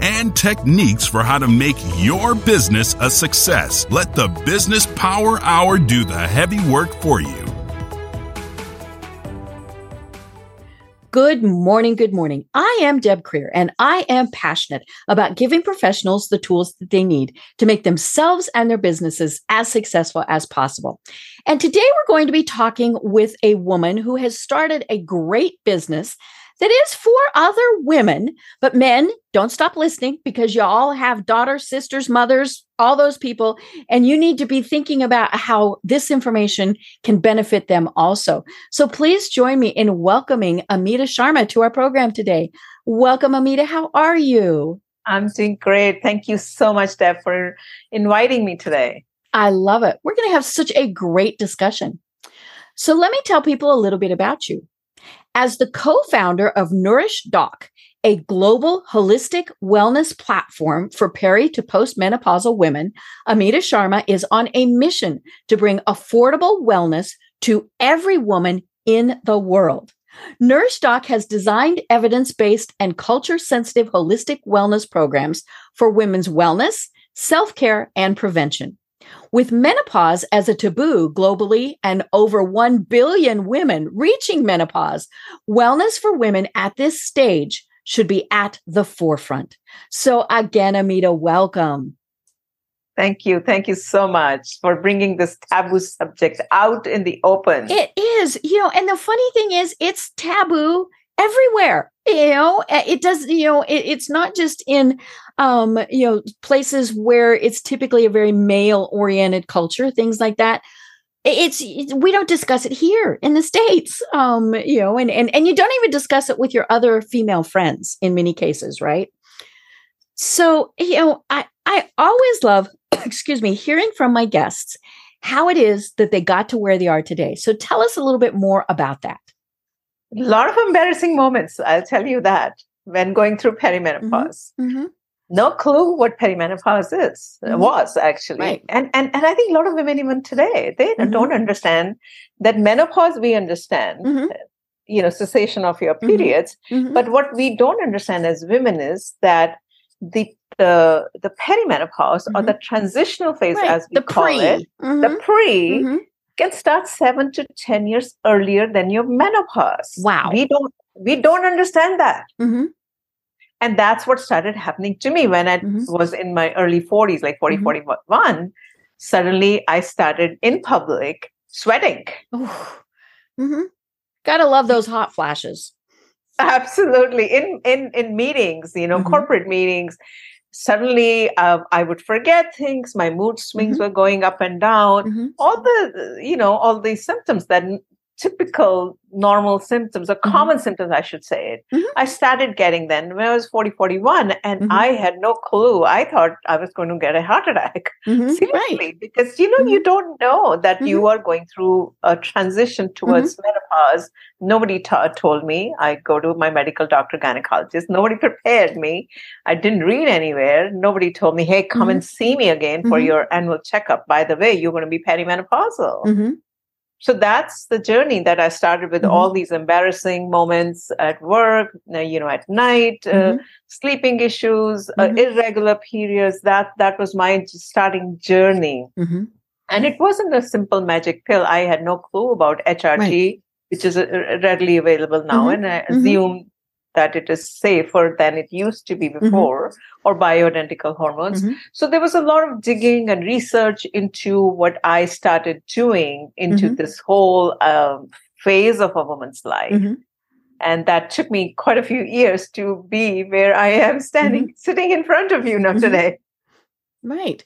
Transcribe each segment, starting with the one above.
and techniques for how to make your business a success. Let the Business Power Hour do the heavy work for you. Good morning. Good morning. I am Deb Krier and I am passionate about giving professionals the tools that they need to make themselves and their businesses as successful as possible. And today we're going to be talking with a woman who has started a great business that is for other women, but men don't stop listening because you all have daughters, sisters, mothers, all those people, and you need to be thinking about how this information can benefit them also. So please join me in welcoming Amita Sharma to our program today. Welcome, Amita. How are you? I'm doing great. Thank you so much, Deb, for inviting me today. I love it. We're going to have such a great discussion. So let me tell people a little bit about you. As the co founder of NourishDoc, a global holistic wellness platform for peri to postmenopausal women, Amita Sharma is on a mission to bring affordable wellness to every woman in the world. NourishDoc has designed evidence based and culture sensitive holistic wellness programs for women's wellness, self care, and prevention. With menopause as a taboo globally and over 1 billion women reaching menopause, wellness for women at this stage should be at the forefront. So, again, Amita, welcome. Thank you. Thank you so much for bringing this taboo subject out in the open. It is, you know, and the funny thing is, it's taboo everywhere you know? It does you know it, it's not just in um you know places where it's typically a very male oriented culture things like that. It's, it's, we don't discuss it here in the states um you know and, and and you don't even discuss it with your other female friends in many cases right? So you know i i always love excuse me hearing from my guests how it is that they got to where they are today. So tell us a little bit more about that a lot of embarrassing moments, I'll tell you that, when going through perimenopause. Mm-hmm. Mm-hmm. No clue what perimenopause is, mm-hmm. was actually. Right. And, and and I think a lot of women even today, they mm-hmm. don't understand that menopause we understand, mm-hmm. you know, cessation of your mm-hmm. periods. But what we don't understand as women is that the the the perimenopause or the transitional phase right. as we the call pre. it, the pre can start seven to 10 years earlier than your menopause. Wow. We don't, we don't understand that. Mm-hmm. And that's what started happening to me when I mm-hmm. was in my early 40s, like 40, mm-hmm. 41. Suddenly I started in public sweating. Mm-hmm. Gotta love those hot flashes. Absolutely. In in in meetings, you know, mm-hmm. corporate meetings, suddenly uh, i would forget things my mood swings mm-hmm. were going up and down mm-hmm. all the you know all these symptoms that typical normal symptoms or mm-hmm. common symptoms i should say it mm-hmm. i started getting them when i was 40 41 and mm-hmm. i had no clue i thought i was going to get a heart attack mm-hmm. seriously right. because you know you mm-hmm. don't know that mm-hmm. you are going through a transition towards menopause nobody ta- told me i go to my medical doctor gynecologist nobody prepared me i didn't read anywhere nobody told me hey come and see me again for your annual checkup by the way you're going to be perimenopausal so that's the journey that i started with mm-hmm. all these embarrassing moments at work you know at night uh, mm-hmm. uh, sleeping issues uh, mm-hmm. uh, irregular periods that that was my starting journey mm-hmm. and it wasn't a simple magic pill i had no clue about hrt right. which is uh, readily available now mm-hmm. and i mm-hmm. That it is safer than it used to be mm-hmm. before mm-hmm. or bioidentical hormones mm-hmm. so there was a lot of digging and research into what i started doing into mm-hmm. this whole um, phase of a woman's life mm-hmm. and that took me quite a few years to be where i am standing mm-hmm. sitting in front of you now today right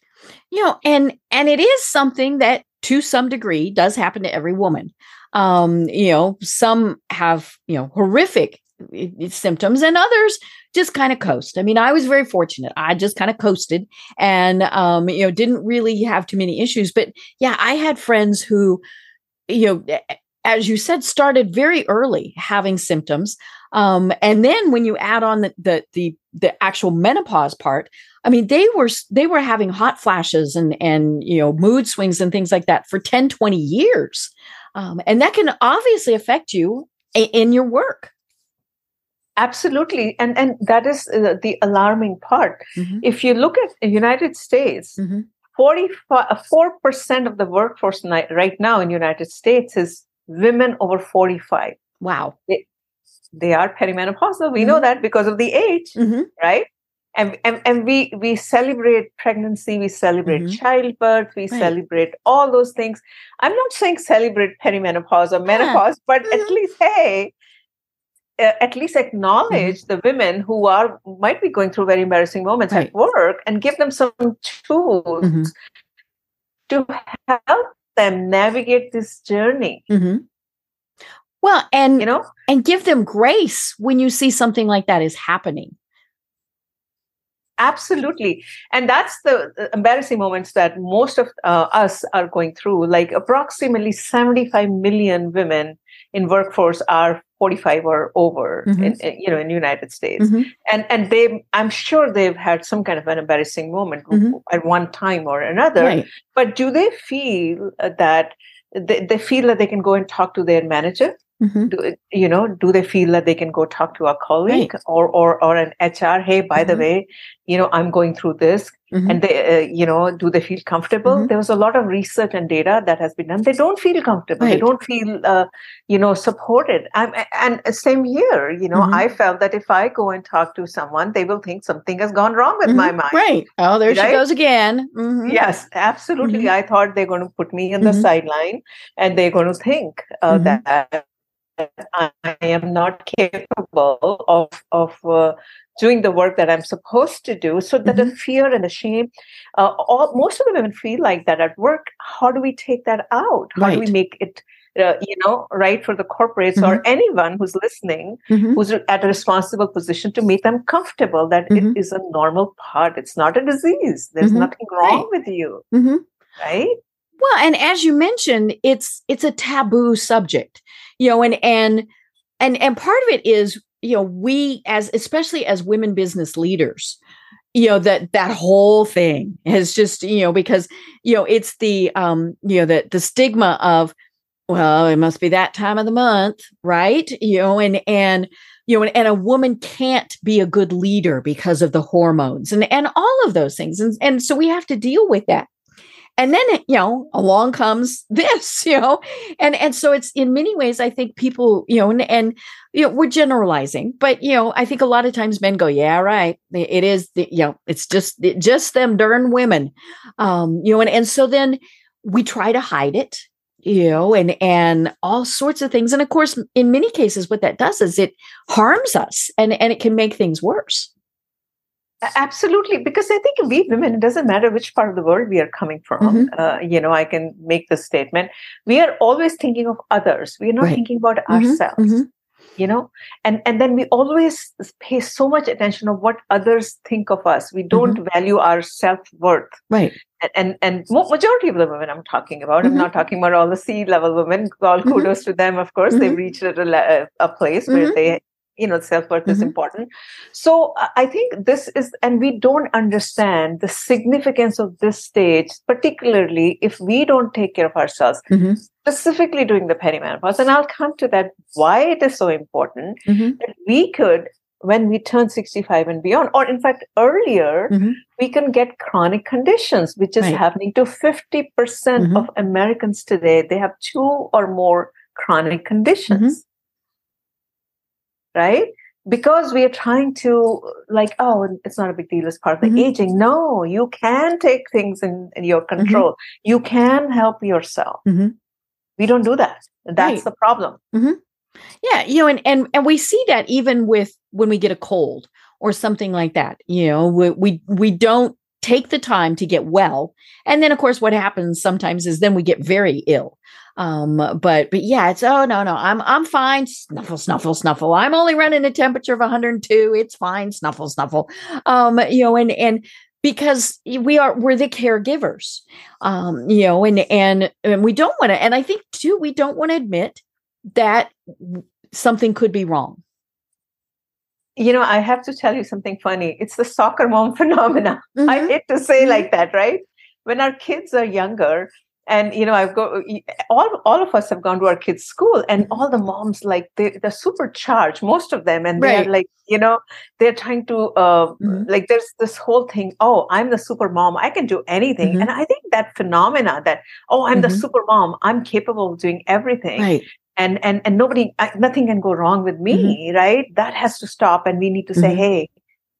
you know and and it is something that to some degree does happen to every woman um you know some have you know horrific symptoms and others just kind of coast. I mean, I was very fortunate. I just kind of coasted and um, you know, didn't really have too many issues. But yeah, I had friends who you know, as you said, started very early having symptoms. Um, and then when you add on the, the the the actual menopause part, I mean, they were they were having hot flashes and and you know mood swings and things like that for 10, 20 years. Um, and that can obviously affect you in your work absolutely and and that is uh, the alarming part mm-hmm. if you look at the united states mm-hmm. 44% of the workforce right now in united states is women over 45 wow they, they are perimenopausal we mm-hmm. know that because of the age mm-hmm. right and, and and we we celebrate pregnancy we celebrate mm-hmm. childbirth we right. celebrate all those things i'm not saying celebrate perimenopause or menopause yeah. but at mm-hmm. least hey uh, at least acknowledge mm-hmm. the women who are might be going through very embarrassing moments right. at work and give them some tools mm-hmm. to help them navigate this journey mm-hmm. well and you know and give them grace when you see something like that is happening absolutely and that's the embarrassing moments that most of uh, us are going through like approximately 75 million women in workforce are 45 or over mm-hmm. in, in, you know in the united states mm-hmm. and and they i'm sure they've had some kind of an embarrassing moment mm-hmm. at one time or another right. but do they feel that they, they feel that they can go and talk to their manager Mm-hmm. Do, you know, do they feel that they can go talk to a colleague right. or, or or an HR? Hey, by mm-hmm. the way, you know, I'm going through this, mm-hmm. and they, uh, you know, do they feel comfortable? Mm-hmm. There was a lot of research and data that has been done. They don't feel comfortable. Right. They don't feel, uh, you know, supported. I'm, and same here, you know, mm-hmm. I felt that if I go and talk to someone, they will think something has gone wrong with my mm-hmm. mind. Right. Oh, there right? she goes again. Yes, absolutely. I thought they're going to put me in the sideline, and they're going to think uh, that I am not capable of of uh, doing the work that I'm supposed to do. So that mm-hmm. the fear and the shame, uh, all most of the women feel like that at work. How do we take that out? How right. do we make it? Uh, you know, right for the corporates mm-hmm. or anyone who's listening, mm-hmm. who's at a responsible position to make them comfortable that it mm-hmm. is a normal part. It's not a disease. There's mm-hmm. nothing wrong right. with you, right? Well, and as you mentioned, it's it's a taboo subject you know and and and and part of it is you know we as especially as women business leaders you know that that whole thing has just you know because you know it's the um you know the the stigma of well it must be that time of the month right? You know and and you know and, and a woman can't be a good leader because of the hormones and and all of those things. And and so we have to deal with that and then you know along comes this you know? And and so it's in many ways i think people you know and, and you know we're generalizing but you know i think a lot of times men go yeah right. It is the, you know it's just it, just them darn women. Um you know and, and so then we try to hide it you know and and all sorts of things. And of course in many cases what that does is it harms us and and it can make things worse Absolutely, because I think we women, it doesn't matter which part of the world we are coming from. Mm-hmm. Uh, you know, I can make this statement. We are always thinking of others. We are not right. thinking about mm-hmm. ourselves. Mm-hmm. You know, and and then we always pay so much attention of what others think of us. We don't mm-hmm. value our self worth. Right. And, and and majority of the women I'm talking about, I'm mm-hmm. not talking about all the C level women. All mm-hmm. kudos to them, of course. They've reached a, a place where they you know self-worth mm-hmm. is important so i think this is and we don't understand the significance of this stage particularly if we don't take care of ourselves mm-hmm. specifically during the perimenopause and i'll come to that why it is so important mm-hmm. that we could when we turn 65 and beyond or in fact earlier mm-hmm. we can get chronic conditions which is right. happening to 50% mm-hmm. of americans today they have two or more chronic conditions mm-hmm right? Because we are trying to like, oh, it's not a big deal. It's part of the mm-hmm. aging. No, you can take things in, in your mm-hmm. control. Mm-hmm. You can help yourself. Mm-hmm. We don't do that. That's right. the problem. Mm-hmm. Yeah, you know, and and and we see that even with when we get a cold or something like that. You know, we we, we don't take the time to get well, and then of course what happens sometimes is then we get very ill. Um, but but yeah, it's oh no, no, I'm I'm fine. Snuffle, snuffle, snuffle. I'm only running a temperature of 102. It's fine. Snuffle, snuffle. Um, you know, and and because we are we're the caregivers um you know and and and we don't want to and i think too we don't want to admit that something could be wrong you know i have to tell you something funny it's the soccer mom phenomena mm-hmm. i hate to say mm-hmm. like that right when our kids are younger and you know i've got all all of us have gone to our kids school and all the moms like they, they're supercharged most of them and they're like you know they're trying to uh, mm-hmm. like there's this whole thing oh i'm the super mom i can do anything mm-hmm. and i think that phenomena that oh i'm mm-hmm. the super mom i'm capable of doing everything right. and and and nobody nothing can go wrong with me mm-hmm. right that has to stop and we need to say mm-hmm. hey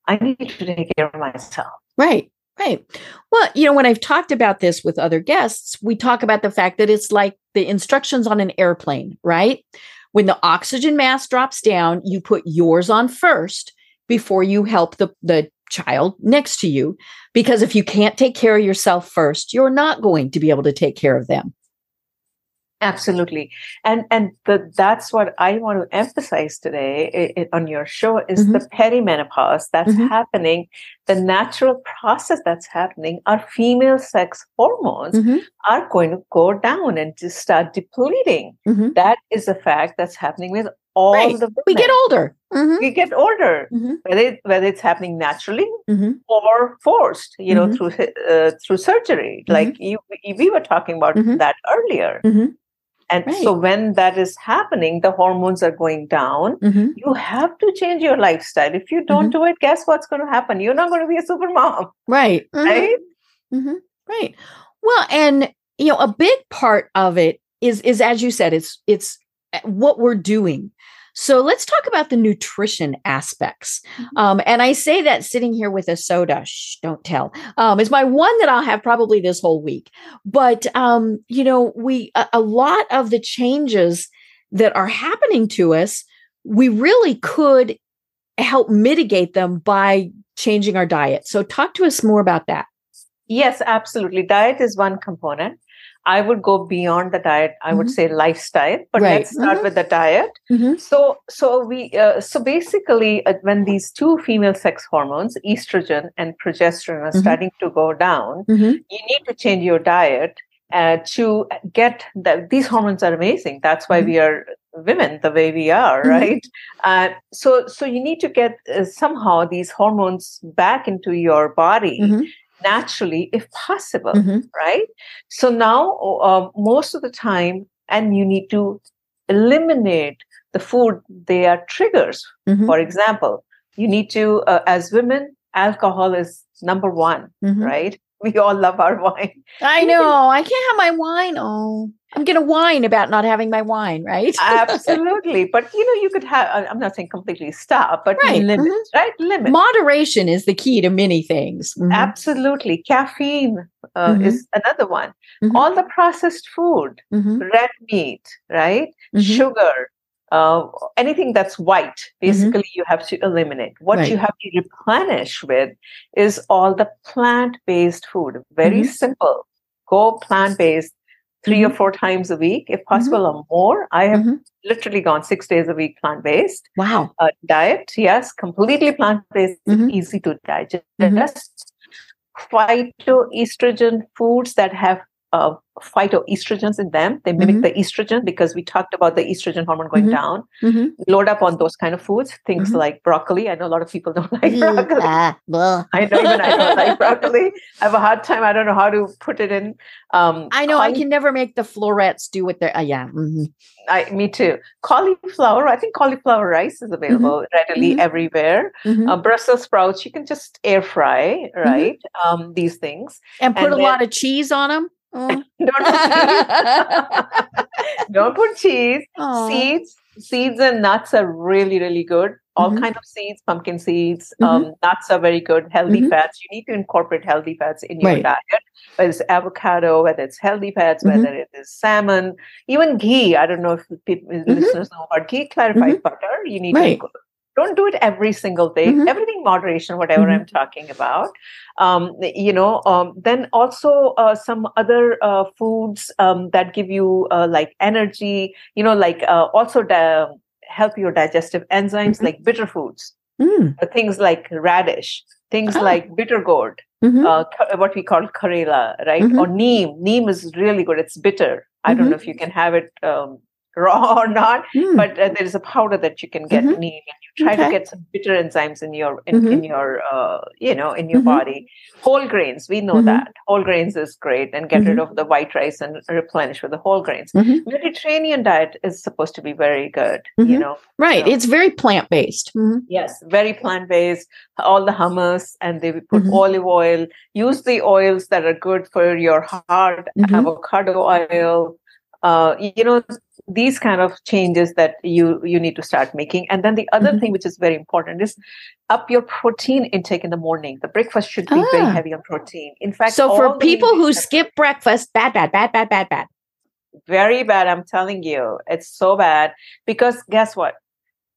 i need to take care of myself right Right. Well, you know, when I've talked about this with other guests, we talk about the fact that it's like the instructions on an airplane, right? When the oxygen mask drops down, you put yours on first before you help the, the child next to you. Because if you can't take care of yourself first, you're not going to be able to take care of them absolutely and and the, that's what i want to emphasize today it, it, on your show is mm-hmm. the perimenopause that's mm-hmm. happening the natural process that's happening our female sex hormones mm-hmm. are going to go down and just start depleting mm-hmm. that is a fact that's happening with all right. the women. we get older mm-hmm. we get older mm-hmm. whether, it, whether it's happening naturally or forced you know through uh, through surgery like you we were talking about that earlier and right. so when that is happening, the hormones are going down. Mm-hmm. You have to change your lifestyle. If you don't mm-hmm. do it, guess what's going to happen? You're not going to be a super mom. Right. Mm-hmm. Right. Mm-hmm. Right. Well, and you know, a big part of it is is as you said, it's it's eh, what we're doing. So let's talk about the nutrition aspects. Mm-hmm. Um, and I say that sitting here with a soda, shh, don't tell, um, is my one that I'll have probably this whole week. But, um, you know, we, a, a lot of the changes that are happening to us, we really could help mitigate them by changing our diet. So talk to us more about that. Yes, absolutely. Diet is one component. I would go beyond the diet. I mm-hmm. would say lifestyle, but right. let's start mm-hmm. with the diet. Mm-hmm. So, so we, uh, so basically, uh, when these two female sex hormones, estrogen and progesterone, are mm-hmm. starting to go down, mm-hmm. you need to change your diet uh, to get that. These hormones are amazing. That's why mm-hmm. we are women the way we are, right? Uh, so, so you need to get uh, somehow these hormones back into your body naturally if possible mm-hmm. right so now uh, most of the time and you need to eliminate the food they are triggers mm-hmm. for example you need to uh, as women alcohol is number one mm-hmm. right we all love our wine i know i can't have my wine oh I'm going to whine about not having my wine, right? Absolutely. But, you know, you could have, I'm not saying completely stop, but right. limit, mm-hmm. right? Limit. Moderation is the key to many things. Mm-hmm. Absolutely. Caffeine uh, mm-hmm. is another one. Mm-hmm. All the processed food, mm-hmm. red meat, right? Mm-hmm. Sugar, uh, anything that's white, basically, you have to eliminate. What right. you have to replenish with is all the plant based food. Very simple. Go plant based 3 mm-hmm. or four times a week, if possible, mm-hmm. or more. I have mm-hmm. literally gone six days a week plant based. Wow. Uh, diet, yes, completely plant based, mm-hmm. easy to digest. Mm-hmm. Phytoestrogen foods that have uh, phytoestrogens in them. They mimic mm-hmm. the estrogen because we talked about the estrogen hormone going mm-hmm. down. Mm-hmm. Load up on those kind of foods, things mm-hmm. like broccoli. I know a lot of people don't like broccoli. I know even I don't like broccoli. I have a hard time. I don't know how to put it in. Um, I know cauli- I can never make the florets do what they're. Uh, yeah. Mm-hmm. I, me too. Cauliflower. I think cauliflower rice is available mm-hmm. readily everywhere. Uh, Brussels sprouts. You can just air fry, right? Um, these things and put and a then, lot of cheese on them. Don't, put don't put cheese. Aww. Seeds, seeds and nuts are really, really good. All mm-hmm. kind of seeds, pumpkin seeds, mm-hmm. um, nuts are very good. Healthy mm-hmm. fats. You need to incorporate healthy fats in your right. diet. Whether it's avocado, whether it's healthy fats, mm-hmm. whether it is salmon, even ghee. I don't know if people, mm-hmm. listeners know about ghee. Clarified mm-hmm. butter. You need right. to don't do it every single day mm-hmm. everything moderation whatever mm-hmm. i'm talking about um, you know um, then also uh, some other uh, foods um, that give you uh, like energy you know like uh, also di- help your digestive enzymes mm-hmm. like bitter foods mm. things like radish things oh. like bitter gourd mm-hmm. uh, what we call Karela, right? Mm-hmm. Or neem. Neem is really good. It's bitter. I don't know mm-hmm. if you can have it um, raw or not, mm. but uh, there is a powder that you can get mm-hmm. neem, and you try okay. to get some bitter enzymes in your in, mm-hmm. in your uh, you know in your mm-hmm. body. Whole grains, we know mm-hmm. that whole grains is great, and get rid mm-hmm. of the white rice and replenish with the whole grains. Mm-hmm. Mediterranean diet is supposed to be very good, you know. Right, it's very plant based. Yes, very plant based. All the hummus, and they put olive oil. Use the oils that are good for your heart. Avocado oil. Uh, you know these kind of changes that you you need to start making and then the other mm-hmm. thing which is very important is up your protein intake in the morning the breakfast should be ah. very heavy on protein in fact so for people who skip breakfast bad bad bad bad bad bad very bad i'm telling you it's so bad because guess what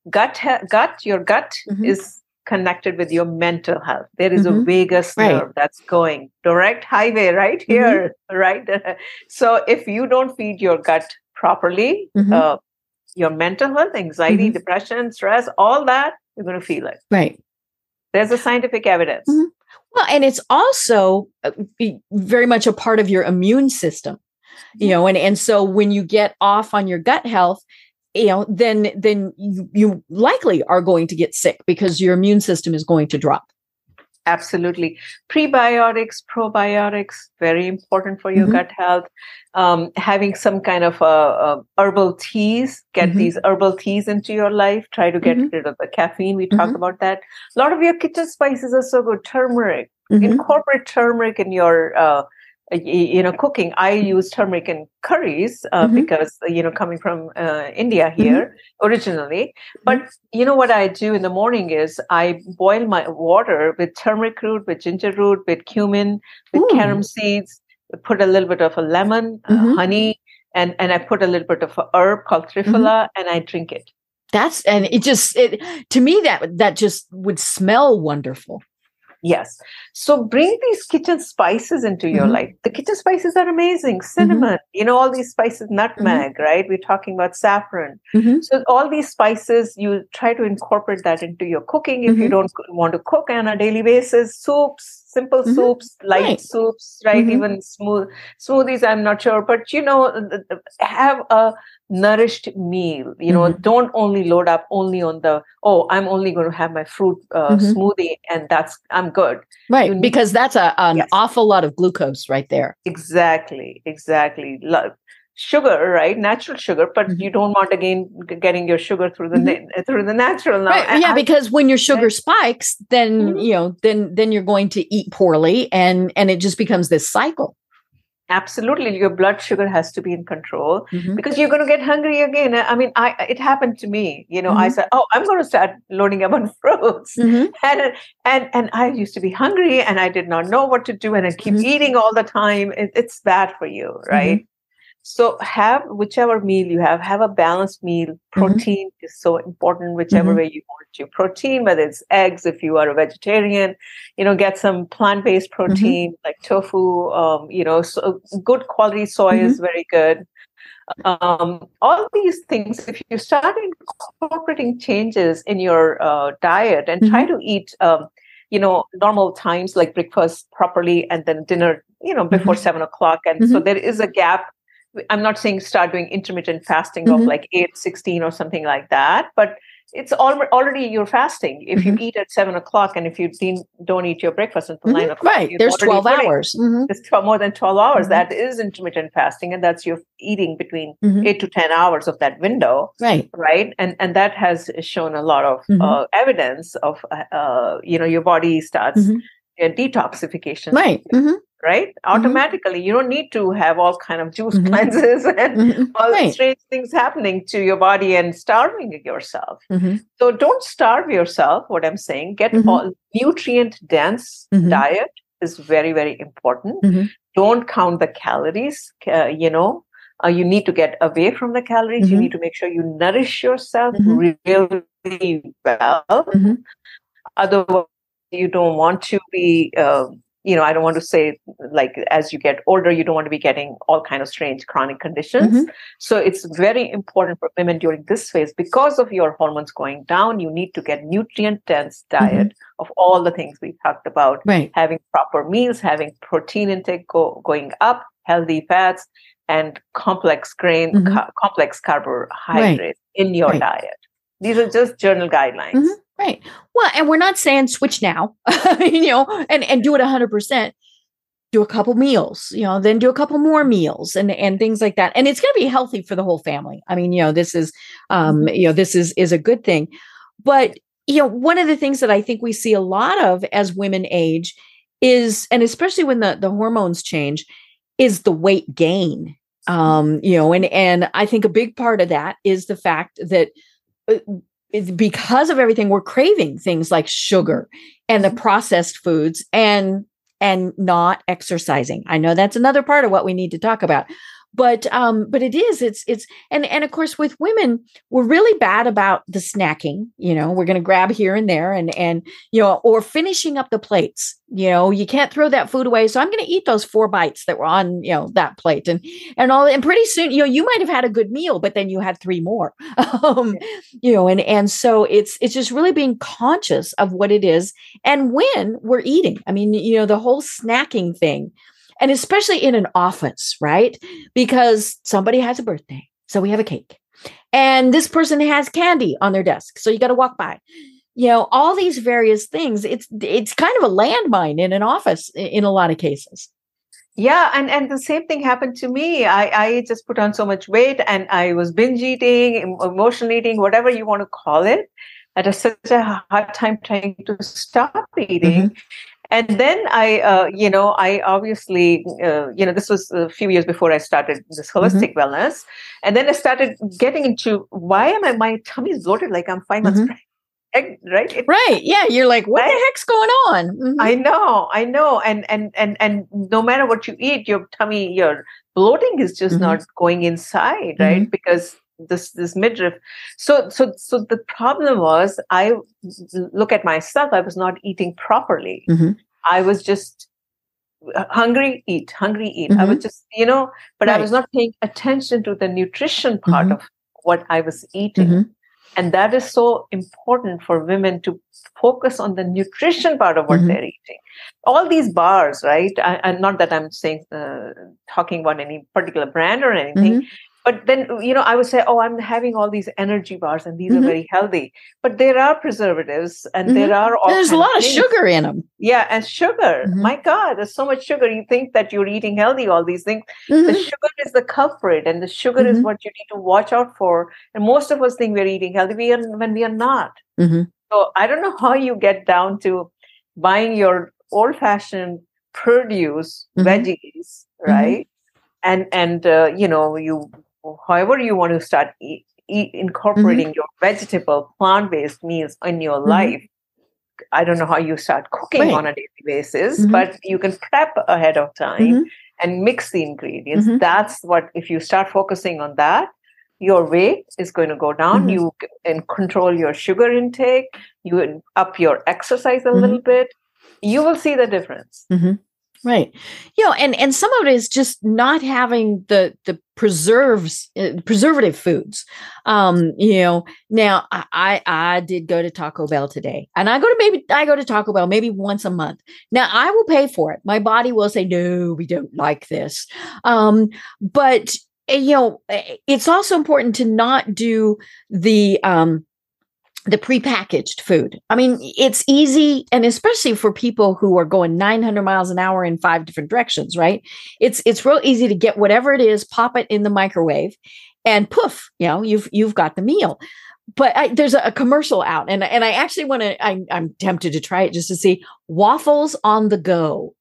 gut gut your gut mm-hmm. is connected with your mental health. There is mm-hmm. a vagus nerve right. that's going direct highway right mm-hmm. here, mm-hmm. right? so if you don't feed your gut properly, mm-hmm. uh, your mental health, anxiety, mm-hmm. depression, stress, all that, you're going to feel it. Right. There's a scientific evidence. Mm-hmm. Well, and it's also uh, very much a part of your immune system, you know, and, and so when you get off on your gut health, you know, then then you, you likely are going to get sick because your immune system is going to drop. Absolutely. Prebiotics, probiotics, very important for your mm-hmm. gut health. Um, having some kind of uh, uh, herbal teas, get mm-hmm. these herbal teas into your life. Try to get mm-hmm. rid of the caffeine. We talked mm-hmm. about that. A lot of your kitchen spices are so good. Turmeric. Mm-hmm. Incorporate turmeric in your uh, you know cooking i use turmeric in curries uh, mm-hmm. because you know coming from uh, india here mm-hmm. originally but mm-hmm. you know what i do in the morning is i boil my water with turmeric root with ginger root with cumin with Ooh. carom seeds put a little bit of a lemon uh, mm-hmm. honey and and i put a little bit of a herb called mm-hmm. and i drink it that's and it just it to me that that just would smell wonderful Yes. So bring these kitchen spices into your mm-hmm. life. The kitchen spices are amazing. Mm-hmm. Cinnamon, mm-hmm. you know, all these spices, nutmeg, mm-hmm. right? We're talking about saffron. Mm-hmm. So all these spices, you try to incorporate that into your cooking if you mm-hmm. don't want to cook on a daily basis. Soups, simple mm-hmm. soups, light right. soups, right? Mm-hmm. Even smooth smoothies. I'm not sure, but you know, have a nourished meal. You know, mm-hmm. don't only load up only on the oh, I'm only going to have my fruit uh, mm-hmm. smoothie and that's I'm good. Right, because that's a an yes. awful lot of glucose right there. Exactly, exactly sugar, right? Natural sugar, but mm-hmm. you don't want again getting your sugar through the mm-hmm. na- through the natural now. Right. Yeah, because when your sugar spikes, then mm-hmm. you know, then then you're going to eat poorly, and and it just becomes this cycle. Absolutely, your blood sugar has to be in control mm-hmm. because you're going to get hungry again. I mean, I it happened to me. You know, I mm-hmm. said, "Oh, I'm going to start loading up on fruits," mm-hmm. and and and I used to be hungry, and I did not know what to do, and I keep eating all the time. It, it's bad for you, right? So have whichever meal you have, have a balanced meal. Mm-hmm. Protein mm-hmm. is so important, whichever mm-hmm. way you want to. Protein, whether it's eggs, if you are a vegetarian, you know, get some plant-based mm-hmm. protein mm-hmm. like tofu. Um, you know, so good quality soy is mm-hmm. very good. Um, all these things, if you start incorporating changes in your uh, diet and try to eat, um, you know, normal times like breakfast properly and then dinner, you know, before seven o'clock, and so there is a gap I'm not saying start doing intermittent fasting mm-hmm. of like 8, 16 or something like that, but it's al- already you're fasting. If mm-hmm. you eat at seven o'clock and if you don't eat your breakfast until mm-hmm. nine o'clock, right? There's 12 hours. Mm-hmm. There's 12, more than 12 hours. Mm-hmm. That is intermittent fasting. And that's your eating between mm-hmm. eight to 10 hours of that window. Right. Right. And, and that has shown a lot of uh, evidence of, uh, uh, you know, your body starts detoxification. Right. Mm-hmm right mm-hmm. automatically you don't need to have all kind of juice mm-hmm. cleanses and mm-hmm. all right. strange things happening to your body and starving yourself mm-hmm. so don't starve yourself what i'm saying get mm-hmm. all nutrient dense mm-hmm. diet is very very important don't count the calories uh, you know uh, you need to get away from the calories you need to make sure you nourish yourself really well otherwise you don't want to be uh, you know i don't want to say like as you get older you don't want to be getting all kind of strange chronic conditions mm-hmm. so it's very important for women during this phase because of your hormones going down you need to get nutrient dense mm-hmm. diet mm-hmm. of all the things we talked about right. having proper meals having protein intake go, going up healthy fats and complex grain mm-hmm. complex carbohydrates right. in your right. diet these are just journal guidelines mm-hmm. Right. Well, and we're not saying switch now, you know, and, and do it 100%. Do a couple meals, you know, then do a couple more meals and and things like that. And it's going to be healthy for the whole family. I mean, you know, this is um, mm-hmm. you know, this is is a good thing. But, you know, one of the things that I think we see a lot of as women age is and especially when the the hormones change is the weight gain. Um, you know, and and I think a big part of that is the fact that uh, because of everything we're craving things like sugar and the mm-hmm. processed foods and and not exercising i know that's another part of what we need to talk about but um but it is it's it's and and of course with women we're really bad about the snacking you know we're going to grab here and there and and you know or finishing up the plates you know you can't throw that food away. So i'm going to eat those four bites that were on you know that plate and and all and pretty soon you know you might have had a good meal but then you had three more um you know and and so it's it's just really being conscious of what it is and when we're eating. I mean you know the whole snacking thing and especially in an office, right? Because somebody has a birthday, so we have a cake. And this person has candy on their desk, so you got to walk by. You know, all these various things. It's it's kind of a landmine in an office in a lot of cases. Yeah, and and the same thing happened to me. I I just put on so much weight, and I was binge eating, emotional eating, whatever you want to call it. At a, such a hard time trying to stop eating, mm-hmm and then i uh, you know i obviously uh, you know this was a few years before i started this holistic mm-hmm. wellness and then i started getting into why am i my tummy's bloated like i'm 5 months mm-hmm. pregnant right it, right yeah you're like what I, the heck's going on mm-hmm. i know i know and and and and no matter what you eat your tummy your bloating is just mm-hmm. not going inside right mm-hmm. because this this midriff so so so the problem was i look at myself i was not eating properly mm-hmm. i was just hungry eat hungry eat mm-hmm. i was just you know but right. i was not paying attention to the nutrition part mm-hmm. of what i was eating mm-hmm. and that is so important for women to focus on the nutrition part of what mm-hmm. they're eating all these bars right and not that i'm saying uh, talking about any particular brand or anything mm-hmm but then you know i would say oh i'm having all these energy bars and these mm-hmm. are very healthy but there are preservatives and mm-hmm. there are all there's a lot of, of sugar in them yeah and sugar mm-hmm. my god there's so much sugar you think that you're eating healthy all these things the mm-hmm. sugar is the culprit and the sugar is mm-hmm. what you need to watch out for and most of us think we're eating healthy we are, when we are not mm-hmm. so i don't know how you get down to buying your old fashioned produce veggies right and and uh, you know you however you want to start e- e- incorporating mm-hmm. your vegetable plant-based meals in your mm-hmm. life i don't know how you start cooking right. on a daily basis mm-hmm. but you can prep ahead of time mm-hmm. and mix the ingredients mm-hmm. that's what if you start focusing on that your weight is going to go down mm-hmm. you can control your sugar intake you up your exercise a little bit you will see the difference Right. You know, and and some of it is just not having the the preserves uh, preservative foods. Um, you know, now I I did go to Taco Bell today. And I go to maybe I go to Taco Bell maybe once a month. Now I will pay for it. My body will say no, we don't like this. Um, but eh, you know, eh, it's also important to not do the um the prepackaged food. I mean, it's easy, and especially for people who are going 900 miles an hour in five different directions, right? It's it's real easy to get whatever it is, pop it in the microwave, and poof, you know, you've you've got the meal. But I, there's a, a, commercial out, and and I actually want to. I'm tempted to try it just to see waffles on the go,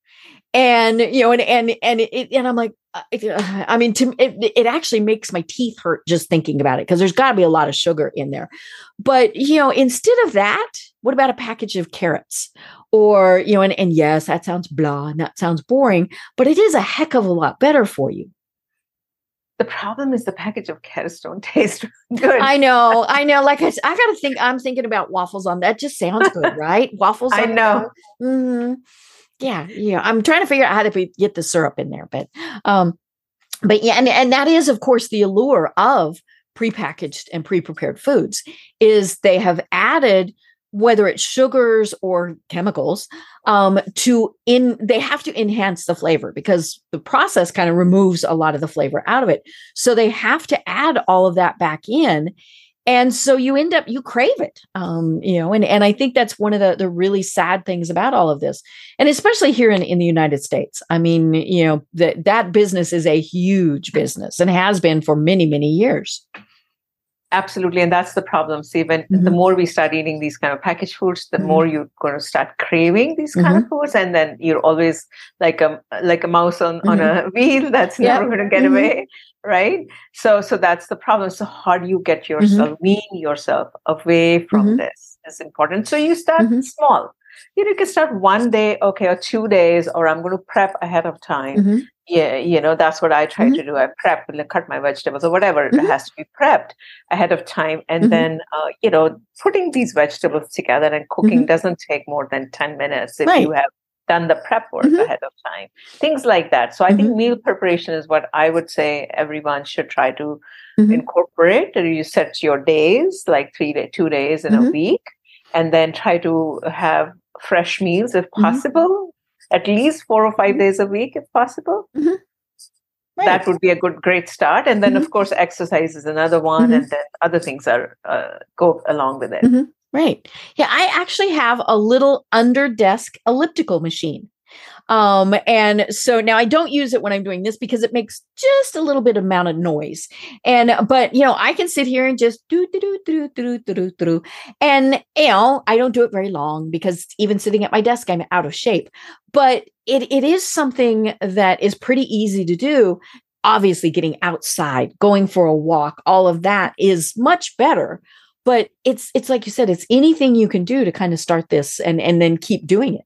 and you know, and and and it, and I'm like, I mean, to it, it actually makes my teeth hurt just thinking about it because there's got to be a lot of sugar in there. But you know, instead of that, what about a package of carrots? Or you know, and, and yes, that sounds blah, and that sounds boring, but it is a heck of a lot better for you. The problem is the package of carrots don't taste good. I know, I know. Like I, I got to think. I'm thinking about waffles on that. Just sounds good, right? Waffles. I know. Mm-hmm. Yeah, yeah. I'm trying to figure out how to get the syrup in there, but um, but yeah, and and that is of course the allure of prepackaged and pre-prepared foods is they have added whether it's sugars or chemicals um, to in they have to enhance the flavor because the process kind of removes a lot of the flavor out of it so they have to add all of that back in and so you end up you crave it um, you know and, and i think that's one of the, the really sad things about all of this and especially here in, in the united states. I mean you know that that business is a huge business and has been for many many years Absolutely. And that's the problem. See, when mm-hmm. the more we start eating these kind of packaged foods, the mm-hmm. more you're going to start craving these kind mm-hmm. of foods. And then you're always like a like a mouse on, on a mm-hmm. wheel that's never going to get mm-hmm. away. Right. So so that's the problem. So how do you get mm-hmm. yourself, wean yourself away from this is important. So you start small you know, you can start one day, okay, or two days, or I'm going to prep ahead of time. Mm-hmm. Yeah, you know, that's what I try mm-hmm. to do. I prep, like, cut my vegetables or whatever. Mm-hmm. It has to be prepped ahead of time. And mm-hmm. then, uh, you know, putting these vegetables together and cooking mm-hmm. doesn't take more than 10 minutes if right. you have done the prep work mm-hmm. ahead of time. Things like that. So I think meal preparation is what I would say everyone should try to incorporate. You set your days, like three day, two days in a week and then try to have fresh meals if mm-hmm. possible, mm-hmm. at least four or 5 mm-hmm. days a week if possible. Mm-hmm. Right. That would be a good, great start. And then, of mm-hmm. course, exercise is another one, and then other things are uh, go along with it. Right. Yeah, I actually have a little under desk elliptical machine. Um, and so now I don't use it when I'm doing this because it makes just a little bit amount of noise. And but you know, I can sit here and just do do do do do do do do. And you know, I don't do it very long because even sitting at my desk, I'm out of shape. But it it is something that is pretty easy to do. Obviously, getting outside, going for a walk, all of that is much better but it's it's like you said it's anything you can do to kind of start this and and then keep doing it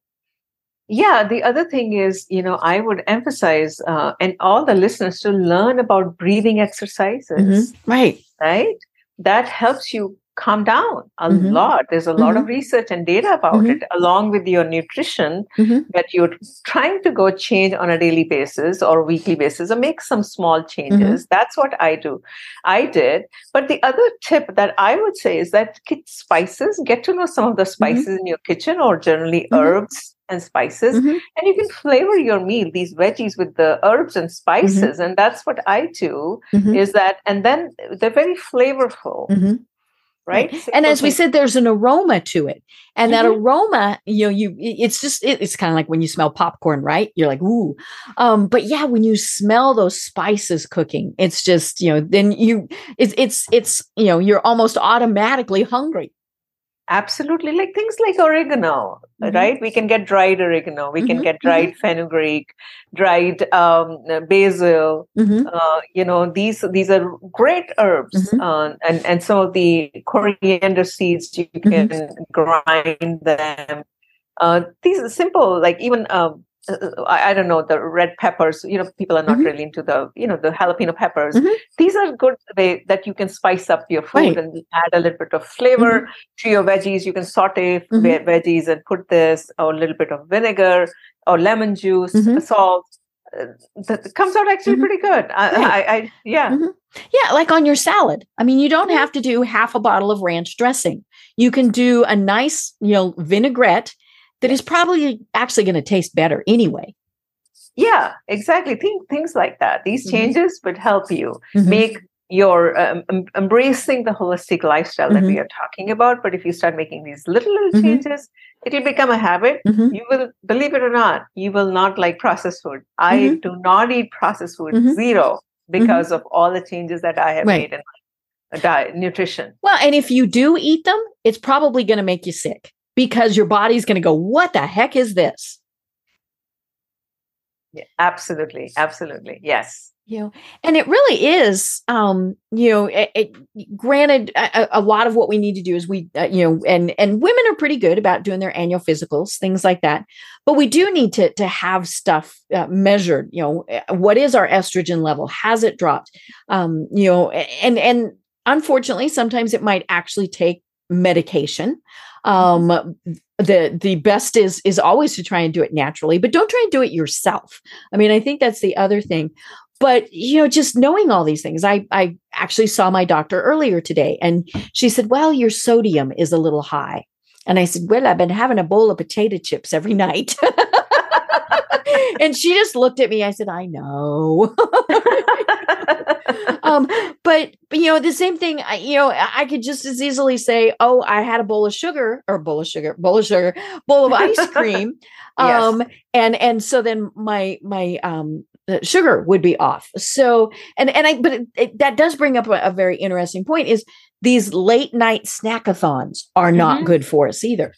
yeah the other thing is you know i would emphasize uh, and all the listeners to learn about breathing exercises. Mm-hmm. right. Right? That helps you calm down a mm-hmm. lot there's a lot mm-hmm. of research and data about mm-hmm. it along with your nutrition mm-hmm. that you're trying to go change on a daily basis or weekly basis or make some small changes mm-hmm. that's what i do i did but the other tip that i would say is that spices get to know some of the spices in your kitchen or generally herbs and spices mm-hmm. and you can flavor your meal these veggies with the herbs and mm-hmm. spices mm-hmm. and that's what i do mm-hmm. is that and then they're very flavorful right? And as we said there's an aroma to it. And that mm-hmm. aroma you know you it's just it, it's kind of like when you smell popcorn right? You're like ooh. Um but yeah when you smell those spices cooking it's just you know then you it's it's it's you know you're almost automatically hungry Absolutely, like things like oregano, mm-hmm. right? We can get dried oregano, we mm-hmm. can get dried mm-hmm. fenugreek, dried um, basil. Mm-hmm. Uh, you know, these these are great herbs, mm-hmm. uh, and and some of the coriander seeds you mm-hmm. can grind them. Uh, these are simple, like even um, uh, I, I, don't know the red peppers you know people are not mm-hmm. really into the you know the jalapeno peppers mm-hmm. these are good way that you can spice up your food right. and add a little bit of flavor mm-hmm. to your veggies you can saute mm-hmm. veggies and put this or a little bit of vinegar or lemon juice mm-hmm. salt uh, that comes out actually mm-hmm. pretty good I, right. I, I yeah yeah like on your salad i mean you don't have to do half a bottle of ranch dressing you can do a nice you know vinaigrette that is probably actually going to taste better anyway. Yeah, exactly. Think things like that. These mm-hmm. changes would help you mm-hmm. make your um, embracing the holistic lifestyle mm-hmm. that we mm-hmm. are talking about. But if you start making these little little mm-hmm. changes, it'll become a habit. Mm-hmm. You will believe it or not, you will not like processed food. I do not eat processed food zero because of all the changes that I have right. made in my diet, nutrition. Well, and if you do eat them, it's probably going to make you sick because your body's going to go, what the heck is this? Yeah, absolutely. Absolutely. Yes. You know, and it really is, um, you know, it, it, granted, a, a, lot of what we need to do is we, uh, you know, and and women are pretty good about doing their annual physicals, things like that. But we do need to to have stuff uh, measured. You know, eh, what is our estrogen level? Has it dropped? Um, you know, and and unfortunately, sometimes it might actually take medication. Um, the the best is is always to try and do it naturally but don't try and do it yourself. I mean i think that's the other thing. But you know just knowing all these things i i actually saw my doctor earlier today and she said well your sodium is a little high. And i said well i've been having a bowl of potato chips every night. And she just looked at me. I said i know um, but, but you know the same thing I, you know i could just as easily say oh i had a bowl of sugar or bowl of sugar bowl of sugar bowl of ice cream um yes. and and so then my my um sugar would be off. So, and and I, but it, it, that does bring up a, a, very interesting point: is these late night snackathons are not mm-hmm. good for us either.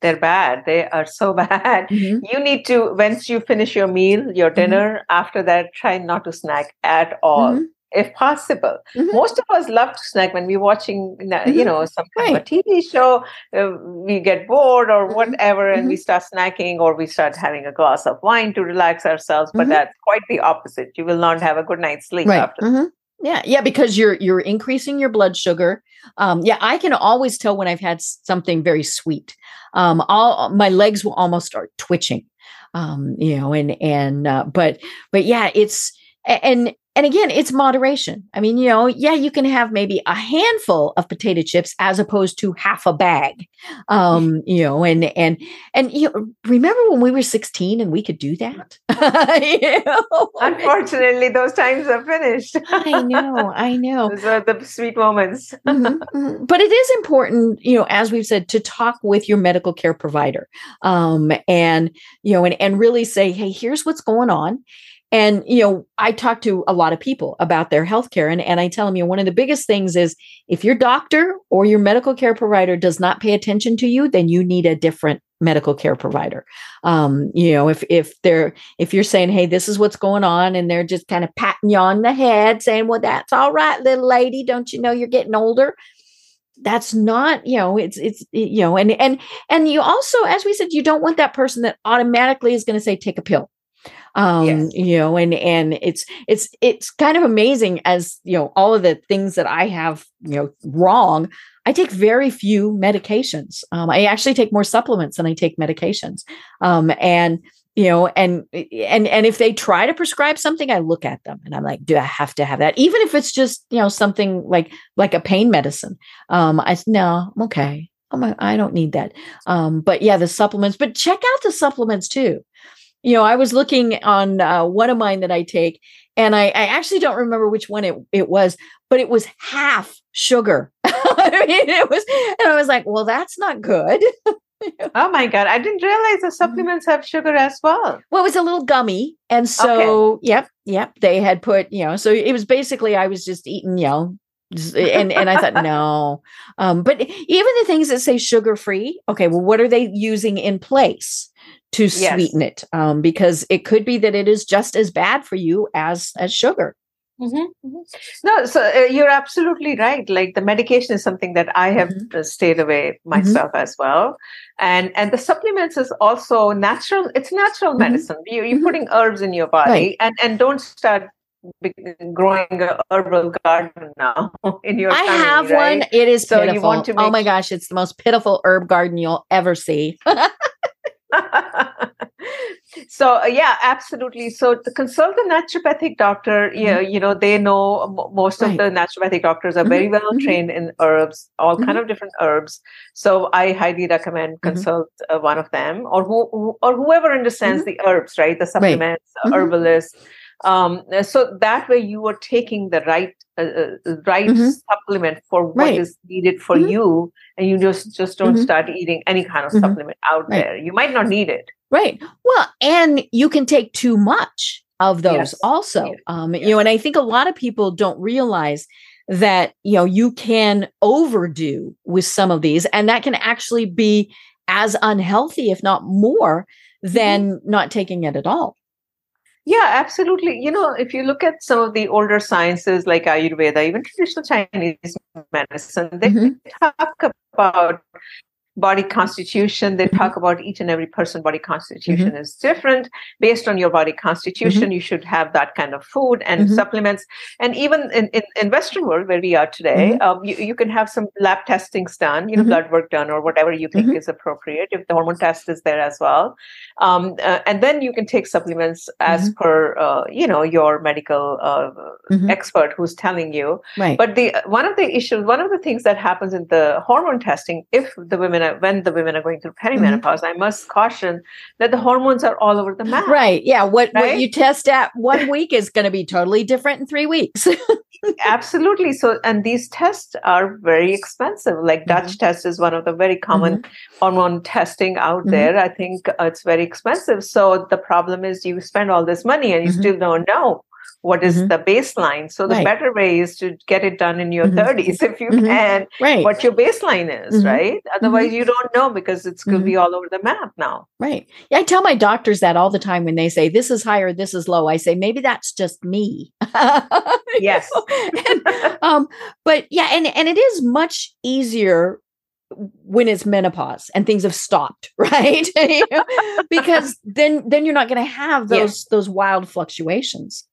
They're bad. They are so bad. Mm-hmm. You need to once you finish your meal, your mm-hmm. dinner. Mm-hmm. After that, try not to snack at all. Mm-hmm if possible. Mm-hmm. Most of us love to snack when we're watching, you mm-hmm. know, some kind right. of a TV show. Uh, we get bored or whatever, and we start snacking, or we start having a glass of wine to relax ourselves. But that's quite the opposite. You will not have a good night's sleep right. after. Yeah, yeah, because you're you're increasing your blood sugar. Um, yeah, I can always tell when I've had something very sweet. Um, all my legs will almost start twitching. Um, you know, and and uh, but but yeah, it's and and again it's moderation. I mean you know yeah you can have maybe a handful of potato chips as opposed to half a bag um you know and and and you know, remember when we were 16 and we could do that? You know? unfortunately those times are finished. I know i know. Those are the sweet moments. Mm-hmm, mm-hmm. but it is important you know as we've said to talk with your medical care provider um and you know and, and really say hey here's what's going on and, you know, I talk to a lot of people about their healthcare and, and I tell them, you know, one of the biggest things is if your doctor or your medical care provider does not pay attention to you, then you need a different medical care provider. Um, you know, if if they're if you're saying, hey, this is what's going on, and they're just kind of patting you on the head, saying, Well, that's all right, little lady. Don't you know you're getting older? that's not you know it's it's you know and and and you also as we said you don't want that person that automatically is going to say take a pill um yes. you know and and it's it's it's kind of amazing as you know all of the things that i have you know wrong i take very few medications. Um, i actually take more supplements than i take medications. Um, and you know and and and if they try to prescribe something i look at them and i'm like do i have to have that? Even if it's just you know something like like a pain medicine. Um i no i'm okay. I'm, I don't need that. Um, but yeah, the supplements, but check out the supplements too you know, I was looking on uh, one of mine that I take, and I, I, actually don't remember which one it, it was, but it was half sugar. I mean, it was, and I was like, well, that's not good. oh my god, I didn't realize the mm-hmm. supplements have sugar as well. Well, it was a little gummy, and so okay. yep, yep, they had put you know, so it was basically I was just eating you know and and I thought no, um, but even the things that say sugar free, okay, well, what are they using in place? To yes. sweeten it um, because it could be that it is just as bad for you as as sugar mm-hmm. Mm-hmm. no so uh, you're absolutely right like the medication is something that i have mm-hmm. stayed away mm-hmm. myself as well and and the supplements is also natural it's natural mm-hmm. medicine you, you're putting herbs in your body right. and and don't start growing a herbal garden now in your I family, have right? one. It is so pitiful. You want to oh my gosh, it's the most pitiful herb garden you'll ever see. so uh, yeah absolutely so to consult the naturopathic doctor mm-hmm. yeah you know they know most right. of the naturopathic doctors are mm-hmm. very well mm-hmm. trained in herbs all mm-hmm. kind of different herbs so i highly recommend mm-hmm. consult uh, one of them or who, or whoever understands mm-hmm. the herbs right the supplements right. herbalists um, so that way you are taking the right uh, uh right mm-hmm. supplement for what right. is needed for mm-hmm. you and you just just don't mm-hmm. start eating any kind of mm-hmm. supplement out right. there you might not need it right well and you can take too much of those yes. also um you know and i think a lot of people don't realize that you know you can overdo with some of these and that can actually be as unhealthy if not more mm-hmm. than not taking it at all yeah, absolutely. You know, if you look at some of the older sciences like Ayurveda, even traditional Chinese medicine, they mm-hmm. talk about body constitution they talk about each and every person body constitution is different. Based on your body constitution you should have that kind of food and supplements. And even in, in, in western world where we are today um, you, you can have some lab testings done you know blood work done or whatever you think is appropriate if the hormone test is there as well. Um, uh, and then you can take supplements as per uh, you know your medical uh, expert who's telling you. Right. but the one of the issues one of the things that happens in the hormone testing if the women when the women are going through perimenopause i must caution that the hormones are all over the map Right. Yeah. What what you test at one week is going to be totally different in three weeks. absolutely so and these tests are very expensive like Mm-hmm. dutch test is one of the very common hormone testing out Mhm. there i think uh, it's very expensive so the problem is you spend all this money and you Mhm. still don't know what is Mhm. the baseline so the Right. better way is to get it done in your Mhm. 30s if you Mhm. can right. what your baseline is Mhm. right otherwise you don't know because it's going to Mhm. be all over the map now Right. Yeah, I tell my doctors that all the time when they say this is higher, this is low. I say maybe that's just me. Yes. And, um, but yeah, and and it is much easier when it's menopause and things have stopped, right? You know? because then then you're not going to have those Yes. those wild fluctuations.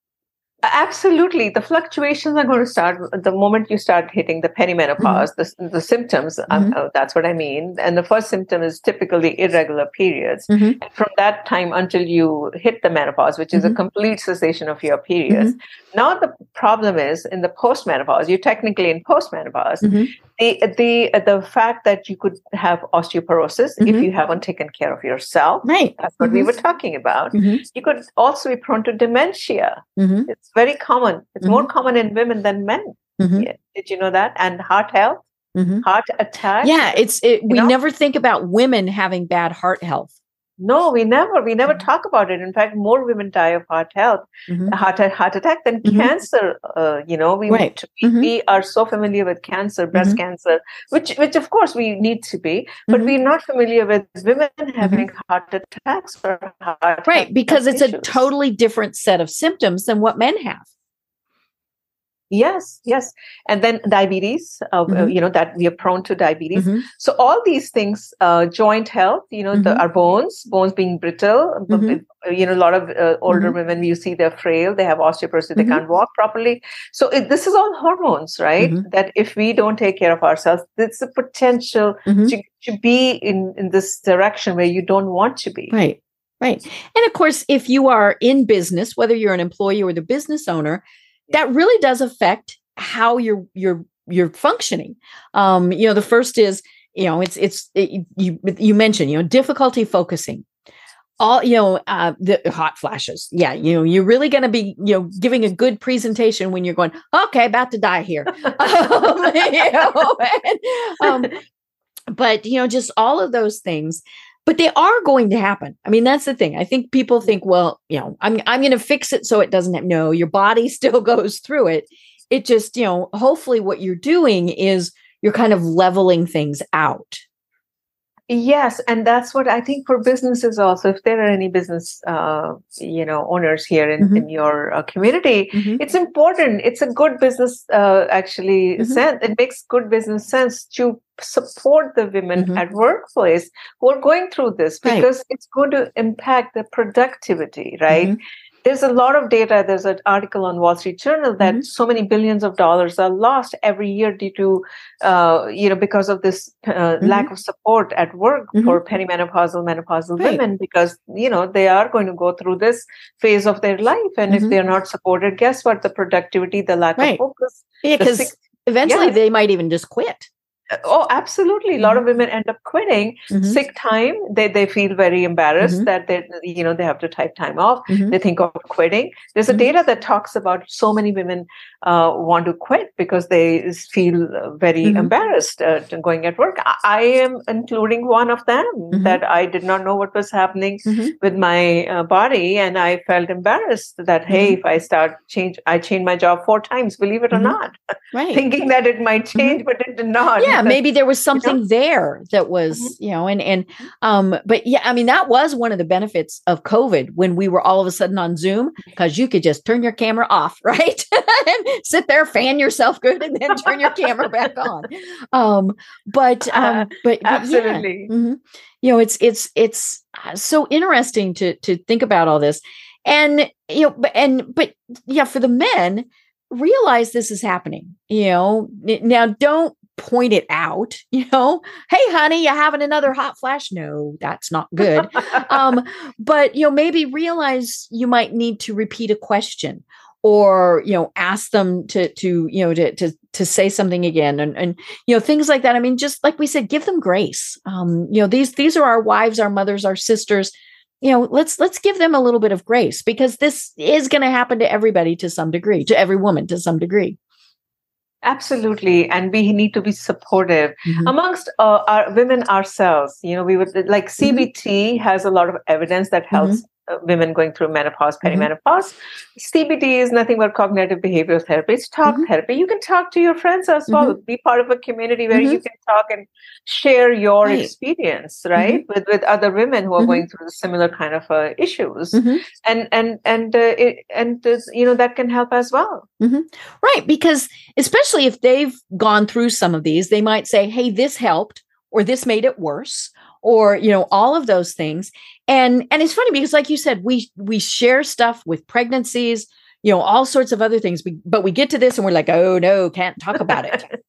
Absolutely. The fluctuations are going to start the moment you start hitting the perimenopause, Mm-hmm. the, the symptoms, um, uh, that's what I mean. And the first symptom is typically irregular periods. Mhm. And from that time until you hit the menopause, which is a Mhm. complete cessation of your periods. Mm-hmm. Now, the problem is in the postmenopause, you're technically in postmenopause. Mhm. The, the, the fact that you could have osteoporosis if Mhm. you haven't taken care of yourself. Right. That's what we Mhm. were talking about. Mhm. You could also be prone to dementia. Mhm. It's very common. It's more common in women than men. Mhm. Yeah. Did you know that? And heart health, heart attack. Yeah, it's it, we know? never think about women having bad heart health. No, we never. We never talk about it. In fact, more women die of heart health, Mhm. heart heart attack than Mhm. cancer. Uh, you know, we Right. we, we are so familiar with cancer, breast cancer, which which of course we need to be, but Mhm. we're not familiar with women having heart attacks or heart Right, because it's a totally different set of symptoms than what men have. Yes, yes, and then diabetes. Uh, uh, Mhm. you know that we are prone to diabetes. Mhm. So all these things, uh, joint health, you know, the, Mhm. our bones, bones being brittle. Mhm. b- You know, a lot of uh, older Mhm. women, you see they're frail, they have osteoporosis, they Mhm. can't walk properly. So it, this is all hormones, right? That if we don't take care of ourselves, it's a potential to, to be in, in this direction where you don't want to be. Right, right. And of course, if you are in business, whether you're an employee or the business owner, that really does affect how you're you're you're functioning. Um, you know, the first is you know it's it's it, you you mentioned you know difficulty focusing. All you know, uh, the hot flashes. Yeah, you know, you're really going to be you know giving a good presentation when you're going. Okay, about to die here. um, you know, and, um, but you know, just all of those things but they are going to happen. I mean, that's the thing. I think people think, well, you know, I'm I'm going to fix it so it doesn't have, no, your body still goes through it. It just, you know, hopefully what you're doing is you're kind of leveling things out. Yes, and that's what I think for businesses also. If there are any business, uh, you know, owners here in, Mhm. in your uh, community, Mhm. it's important. It's a good business, uh, actually. Mhm. Sense. It makes good business sense to support the women Mhm. at workplace who are going through this Right. because it's going to impact the productivity, right? There's a lot of data. There's an article on Wall Street Journal that Mhm. so many billions of dollars are lost every year due to, uh, you know, because of this uh, lack of support at work Mhm. for perimenopausal, menopausal Right. women, because you know they are going to go through this phase of their life, and if they're not supported, guess what? The productivity, the lack Right. of focus. Yeah, because eventually yes. they might even just quit. Oh, absolutely. A lot of women end up quitting. Mhm. Sick time. They they feel very embarrassed Mhm. that they you know they have to type time off. Mhm. They think of quitting. There's a Mhm. data that talks about so many women uh, want to quit because they feel uh, very Mhm. embarrassed uh, going at work. I, I am including one of them that I did not know what was happening with my uh, body, and I felt embarrassed that hey, if I start change, I changed my job four times. Believe it or not, Right. thinking that it might change, but it did not. yeah, maybe there was something you know? there that was mm-hmm. you know and and um but yeah i mean that was one of the benefits of covid when we were all of a sudden on zoom because you could just turn your camera off right and sit there fan yourself good and then turn your camera back on um but um but, but absolutely yeah. mm-hmm. you know it's it's it's uh, so interesting to to think about all this and you know but and but yeah for the men realize this is happening you know now don't point it out you know? Hey honey you having another hot flash? No that's not good. Um but you know maybe realize you might need to repeat a question or you know ask them to to you know to to to say something again and and you know things like that. I mean just like we said give them grace. Um you know these these are our wives our mothers our sisters. You know let's let's give them a little bit of grace because this is going to happen to everybody to some degree to every woman to some degree absolutely and we need to be supportive mm-hmm. amongst uh, our women ourselves you know we would like cbt mm-hmm. has a lot of evidence that helps mm-hmm. Women going through menopause, mm-hmm. perimenopause. Mm-hmm. CBT is nothing but cognitive behavioral therapy. It's talk mm-hmm. therapy. You can talk to your friends as well. Mm-hmm. Be part of a community where you mm-hmm. can talk and share your right. experience, right, mm-hmm. with with other women who are going through similar kind of uh, issues, and and and uh, it, and uh, you know that can help as well. Right, because especially if they've gone through some of these, they might say, "Hey, this helped." Or this made it worse, or you know all of those things. And and it's funny because like you said we we share stuff with pregnancies you know all sorts of other things. We, but we get to this and we're like oh no can't talk about it.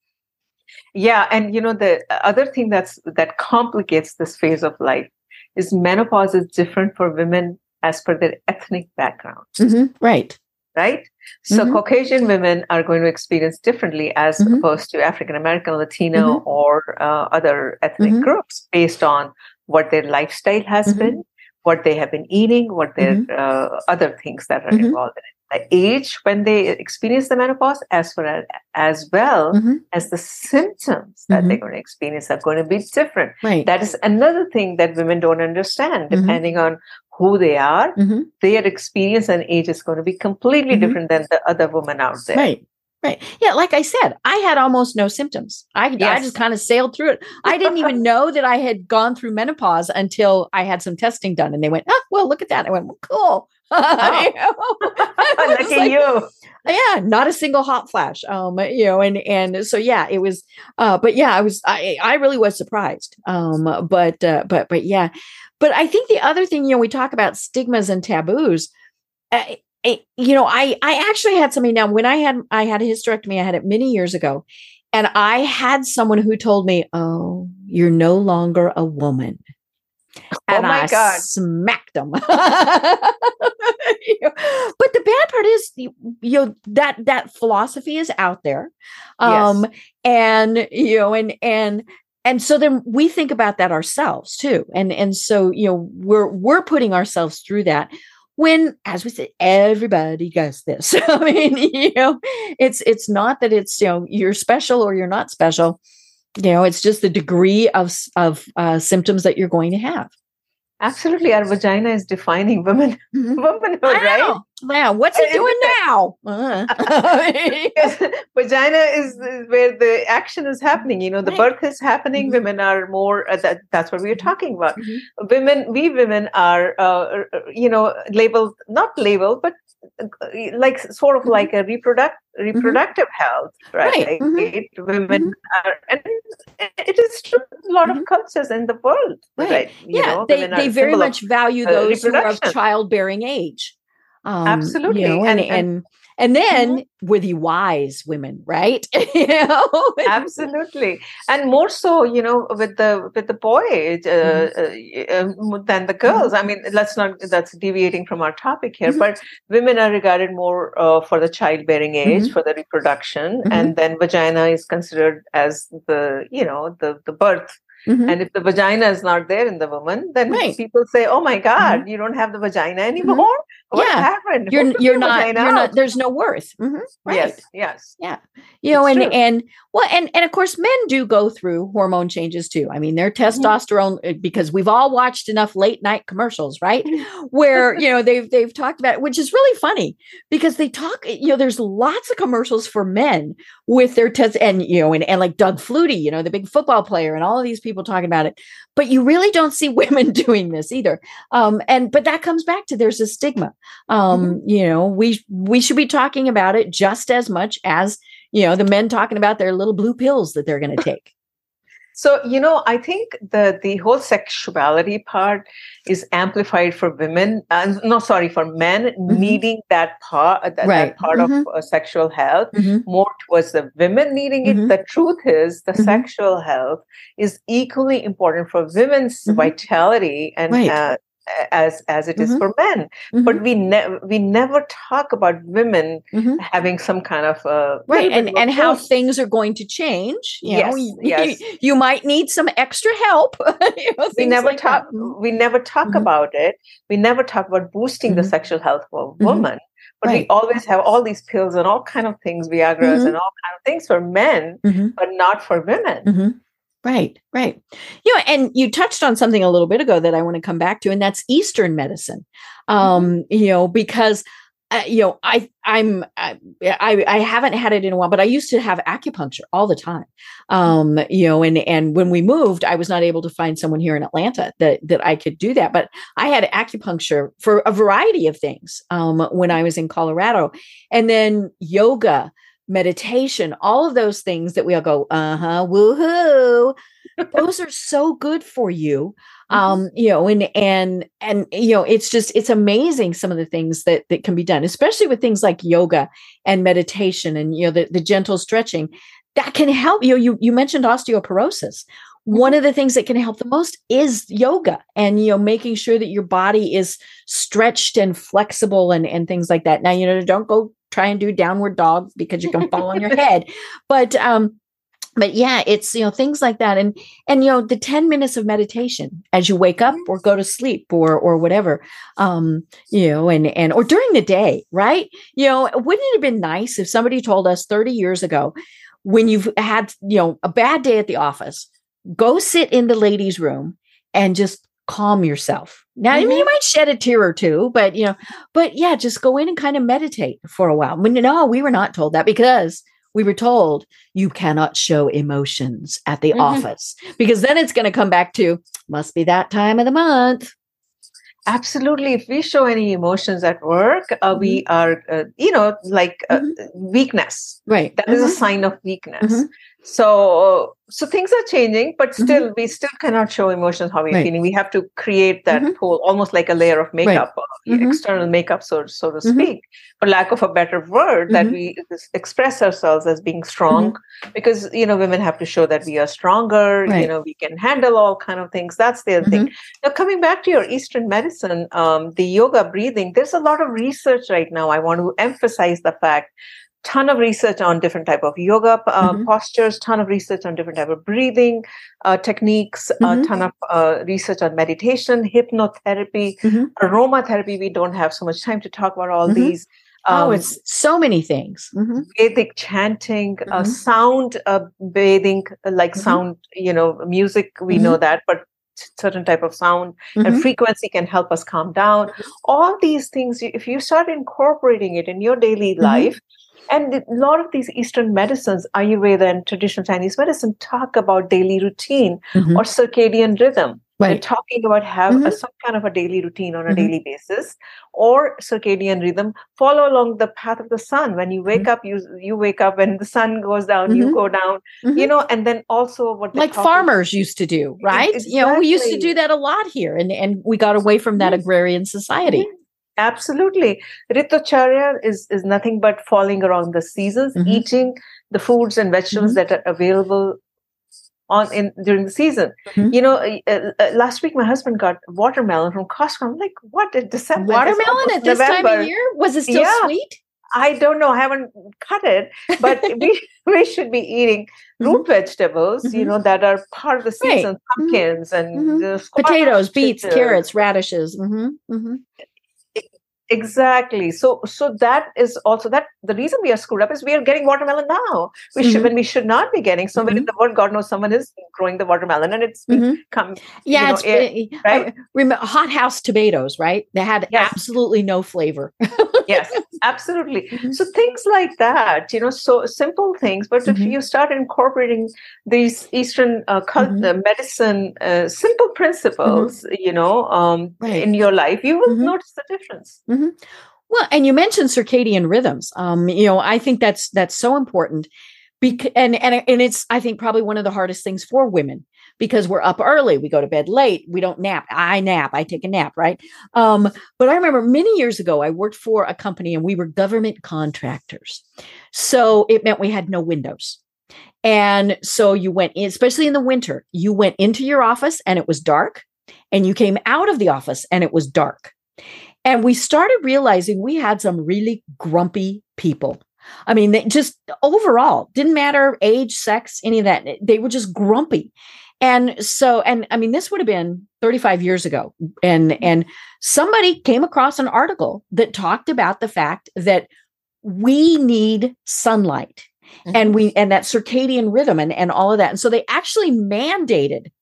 Yeah and you know the other thing that's that complicates this phase of life is menopause is different for women as per their ethnic background. Mm-hmm. right right so mm-hmm. caucasian women are going to experience differently as mm-hmm. opposed to african american latino mm-hmm. or uh, other ethnic mm-hmm. groups based on what their lifestyle has mm-hmm. been what they have been eating what their mm-hmm. uh, other things that are involved in it the age when they experience the menopause as well as, as well as the symptoms that they're going to experience are going to be different right. that is another thing that women don't understand depending on who they are, mm-hmm. their experience and age is going to be completely mm-hmm. different than the other woman out there. Right. Right. Yeah. Like I said, I had almost no symptoms. I, yes. I just kind of sailed through it. I didn't even know that I had gone through menopause until I had some testing done. And they went, oh, well, look at that. I went, well, cool. Oh. look at like, you. Yeah, not a single hot flash. Um, you know, and and so yeah, it was uh, but yeah, I was I I really was surprised. Um, but uh, but but yeah. But I think the other thing, you know, we talk about stigmas and taboos. Uh, you know, I I actually had somebody now when I had I had a hysterectomy, I had it many years ago, and I had someone who told me, "Oh, you're no longer a woman." Oh and oh my I God. smacked them. but the bad part is, you know, that that philosophy is out there, um, yes. and you know, and and and so then we think about that ourselves too and and so you know we're we're putting ourselves through that when as we said everybody does this i mean you know it's it's not that it's you know you're special or you're not special you know it's just the degree of of uh, symptoms that you're going to have Absolutely, our vagina is defining women, mm-hmm. womanhood, right? Wow, what's it doing now? Uh-huh. vagina is, where the action is happening. You know, the right. birth is happening. Mm-hmm. Women are more. Uh, that, that's what we are mm-hmm. talking about. Mm-hmm. Women, we women are, uh, uh you know, labeled not labeled, but uh, like sort of mm-hmm. like a reproduct mm-hmm. reproductive health, right? right. Mm-hmm. Women mm-hmm. are, and it is true. A lot of cultures in the world, right? right? yeah, know, they they very much of, value uh, those who are of childbearing age. Um, Absolutely, you know, and, and, and and then mm-hmm. we're the wise women right you know absolutely and more so you know with the with the boy uh, mm-hmm. uh, than the girls mm-hmm. i mean let's not that's deviating from our topic here mm-hmm. but women are regarded more uh, for the childbearing age mm-hmm. for the reproduction mm-hmm. and then vagina is considered as the you know the the birth Mm-hmm. And if the vagina is not there in the woman, then right. people say, "Oh my God, mm-hmm. you don't have the vagina mm-hmm. anymore. What yeah. happened? You're you're not you're not. There's no worth. Mm-hmm. Right. Yes. Yes. Yeah. You know, it's and true. and well, and and of course, men do go through hormone changes too. I mean, their mm-hmm. testosterone eh, because we've all watched enough late night commercials, right? Where you know they've they've talked about, it, which is really funny because they talk. You know, there's lots of commercials for men with their test, and you know, and and like Doug Flutie, you know, the big football player, and all of these people talking about it. But you really don't see women doing this either. Um, and but that comes back to there's a stigma. Um, mm-hmm. You know, we we should be talking about it just as much as you know the men talking about their little blue pills that they're going to take. So, you know, I think the the whole sexuality part is amplified for women. Uh, no, sorry, for men mm-hmm. needing that part, uh, that, right. that part mm-hmm. of uh, sexual health mm-hmm. more towards the women needing it. Mm-hmm. The truth is, the mm-hmm. sexual health is equally important for women's mm-hmm. vitality and right. uh, as as it mm-hmm. is for men mm-hmm. but we never we never talk about women mm-hmm. having some kind of uh, right and and how things are going to change you yes, know, yes. You, you, might need some extra help you know, we never like talk that. we never talk mm-hmm. about it we never talk about boosting the mm-hmm. sexual health mm-hmm. women but right. we always have all these pills and all kind of things viagra's and all kind of things for men but not for women Right, right. You know, and you touched on something a little bit ago that I want to come back to, and that's Eastern medicine. Um, mm-hmm. You know, because uh, you know, I I'm I, I haven't had it in a while, but I used to have acupuncture all the time. Um, you know, and and when we moved, I was not able to find someone here in Atlanta that that I could do that. But I had acupuncture for a variety of things um, when I was in Colorado, and then yoga meditation, all of those things that we all go, uh huh, woohoo. those are so good for you. Mm-hmm. Um, you know, and and and you know, it's just it's amazing some of the things that that can be done, especially with things like yoga and meditation and you know the, the gentle stretching that can help you. You you mentioned osteoporosis one mm-hmm. of the things that can help the most is yoga and you know making sure that your body is stretched and flexible and and things like that now you know don't go try and do downward dog because you can fall on your head. But um, but yeah, it's you know things like that, and and you know the ten minutes of meditation as you wake up or go to sleep or or whatever, um, you know, and and or during the day, right? You know, wouldn't it have been nice if somebody told us thirty years ago, when you've had you know a bad day at the office, go sit in the ladies' room and just calm yourself. Now, mm-hmm. I mean, you might shed a tear or two, but you know, but yeah, just go in and kind of meditate for a while. When no, we were not told that because we were told you cannot show emotions at the mm-hmm. office because then it's going to come back to must be that time of the month. Absolutely. If we show any emotions at work, uh, mm-hmm. we are, uh, you know, like uh, mm-hmm. weakness. Right. That is a mm-hmm. sign of weakness. So so things are changing but mm-hmm. still mm-hmm. we still cannot show emotions how we're right. feeling we have to create that mm-hmm. pull almost like a layer of makeup right. Uh, mm-hmm. external makeup so, so to mm-hmm. speak for lack of a better word that mm-hmm. we express ourselves as being strong because you know women have to show that we are stronger right. you know we can handle all kind of things that's the other thing now coming back to your eastern medicine um, the yoga breathing there's a lot of research right now i want to emphasize the fact ton of research on different type of yoga uh, mm-hmm. postures ton of research on different type of breathing uh, techniques mm-hmm. ton of uh, research on meditation hypnotherapy mm-hmm. aromatherapy we don't have so much time to talk about all mm-hmm. these oh, um, oh it's so many things mm-hmm. Vedic chanting uh, mm-hmm. sound uh, bathing like sound you know music we know that but certain type of sound mm-hmm. and frequency can help us calm down all these things if you start incorporating it in your daily mm-hmm. life and a lot of these Eastern medicines, Ayurveda and traditional Chinese medicine, talk about daily routine mm-hmm. or circadian rhythm. Right. They're talking about have mm-hmm. a, some kind of a daily routine on a mm-hmm. daily basis or circadian rhythm. Follow along the path of the sun. When you wake mm-hmm. up, you you wake up. When the sun goes down, you mm-hmm. go down. You mm-hmm. know, and then also what like farmers used to do, right? Exactly. You know, we used to do that a lot here, and and we got away from that agrarian society. Absolutely. Ritucharya is, is nothing but falling around the seasons, mm-hmm. eating the foods and vegetables mm-hmm. that are available on in during the season. Mm-hmm. You know, uh, uh, last week my husband got watermelon from Costco. I'm like, what in December? Watermelon at this November. time of year? Was it still yeah. sweet? I don't know. I haven't cut it, but we we should be eating root mm-hmm. vegetables, mm-hmm. you know, that are part of the season, right. Mm-hmm. pumpkins mm-hmm. and potatoes, beets, carrots, radishes. Exactly. So so that is also that the reason we are screwed up is we are getting watermelon now. We mm-hmm. should when we should not be getting. Somewhere mm-hmm. in the world, God knows someone is growing the watermelon and it's mm-hmm. come. Yeah, it's know, uh, right. remember hothouse tomatoes, right? They had yes. absolutely no flavor. yes, absolutely. Mm-hmm. So things like that, you know, so simple things. But if mm-hmm. you start incorporating these Eastern uh, cult, mm-hmm. uh, medicine, uh, simple principles, you know, um, right. in your life, you will notice the difference. Mm-hmm. Well, and you mentioned circadian rhythms. Um, you know, I think that's that's so important. Because, and and and it's I think probably one of the hardest things for women because we're up early, we go to bed late, we don't nap. I nap, I take a nap, right? Um, but I remember many years ago, I worked for a company and we were government contractors, so it meant we had no windows. And so you went in, especially in the winter, you went into your office and it was dark, and you came out of the office and it was dark. And we started realizing we had some really grumpy people. I mean, they just overall didn't matter age, sex, any of that. They were just grumpy. And so, and I mean, this would have been 35 years ago. And and somebody came across an article that talked about the fact that we need sunlight mm-hmm. and we and that circadian rhythm and, and all of that. And so they actually mandated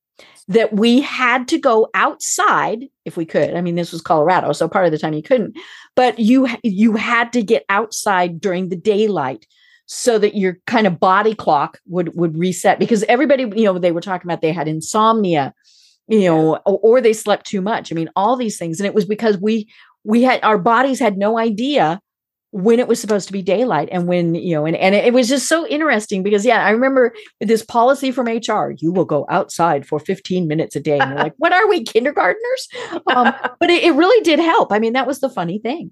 that we had to go outside if we could. I mean, this was Colorado, so part of the time you couldn't, but you you had to get outside during the daylight so that your kind of body clock would would reset because everybody, you know, they were talking about they had insomnia, you know, or, or they slept too much. I mean, all these things and it was because we we had our bodies had no idea when it was supposed to be daylight and when you know and, and it was just so interesting because yeah i remember this policy from hr you will go outside for 15 minutes a day and we're like what are we kindergartners um, but it, it, really did help i mean that was the funny thing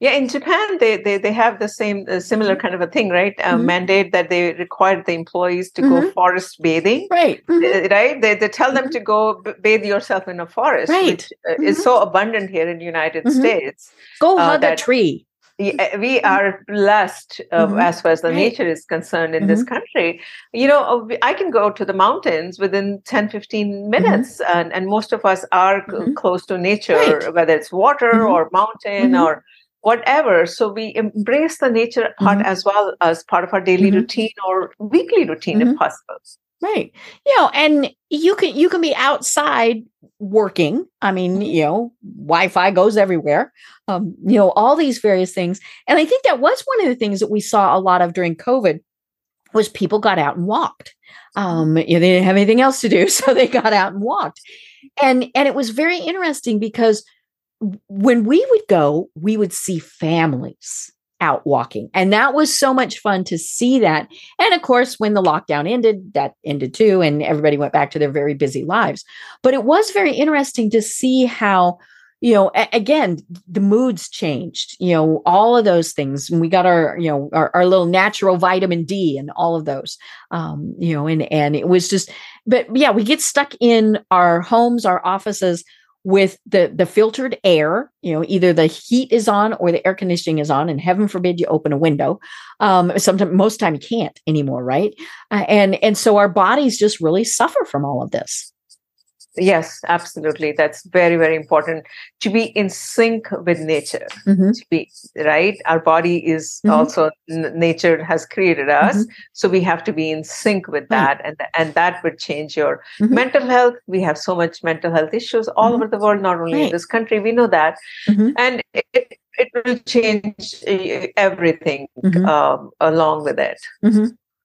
yeah in japan they they, they have the same uh, similar kind of a thing right uh, mm-hmm. mandate that they require the employees to mm-hmm. go forest bathing right mm-hmm. right they, they tell them mm-hmm. to go bathe yourself in a forest right. which uh, is mm-hmm. so abundant here in the united mm-hmm. states go hug that, a tree Eh, we are blessed uh, mm-hmm. as far as the right. nature is concerned in mm-hmm. this country you know uh, i can go to the mountains within 10 15 mm-hmm. minutes mm-hmm. and, and most of us are mm-hmm. close to nature right. whether it's water mm-hmm. or mountain or whatever so we embrace the nature part as well as part of our daily routine or weekly routine if possible Right. You know, and you can you can be outside working. I mean, mm-hmm. you know, Wi-Fi goes everywhere. Um, you know, all these various things. And I think that was one of the things that we saw a lot of during COVID was people got out and walked. Um, you know, they didn't have anything else to do, so they got out and walked. And and it was very interesting because when we would go, we would see families out walking. And that was so much fun to see that. And of course, when the lockdown ended, that ended too, and everybody went back to their very busy lives. But it was very interesting to see how you know a- again the moods changed you know all of those things and we got our you know our, our little natural vitamin d and all of those um you know and and it was just but yeah we get stuck in our homes our offices with the the filtered air you know either the heat is on or the air conditioning is on and heaven forbid you open a window um sometimes most time you can't anymore right? Uh, and and so our bodies just really suffer from all of this Yes, absolutely. That's very, very important to be in sync with nature. Mm-hmm. To be right, our body is mm-hmm. also n- nature has created us, mm-hmm. so we have to be in sync with that, and and that would change your mm-hmm. mental health. We have so much mental health issues all mm-hmm. over the world, not only right. in this country. We know that, mm-hmm. and it it will change eh, everything um, along with it.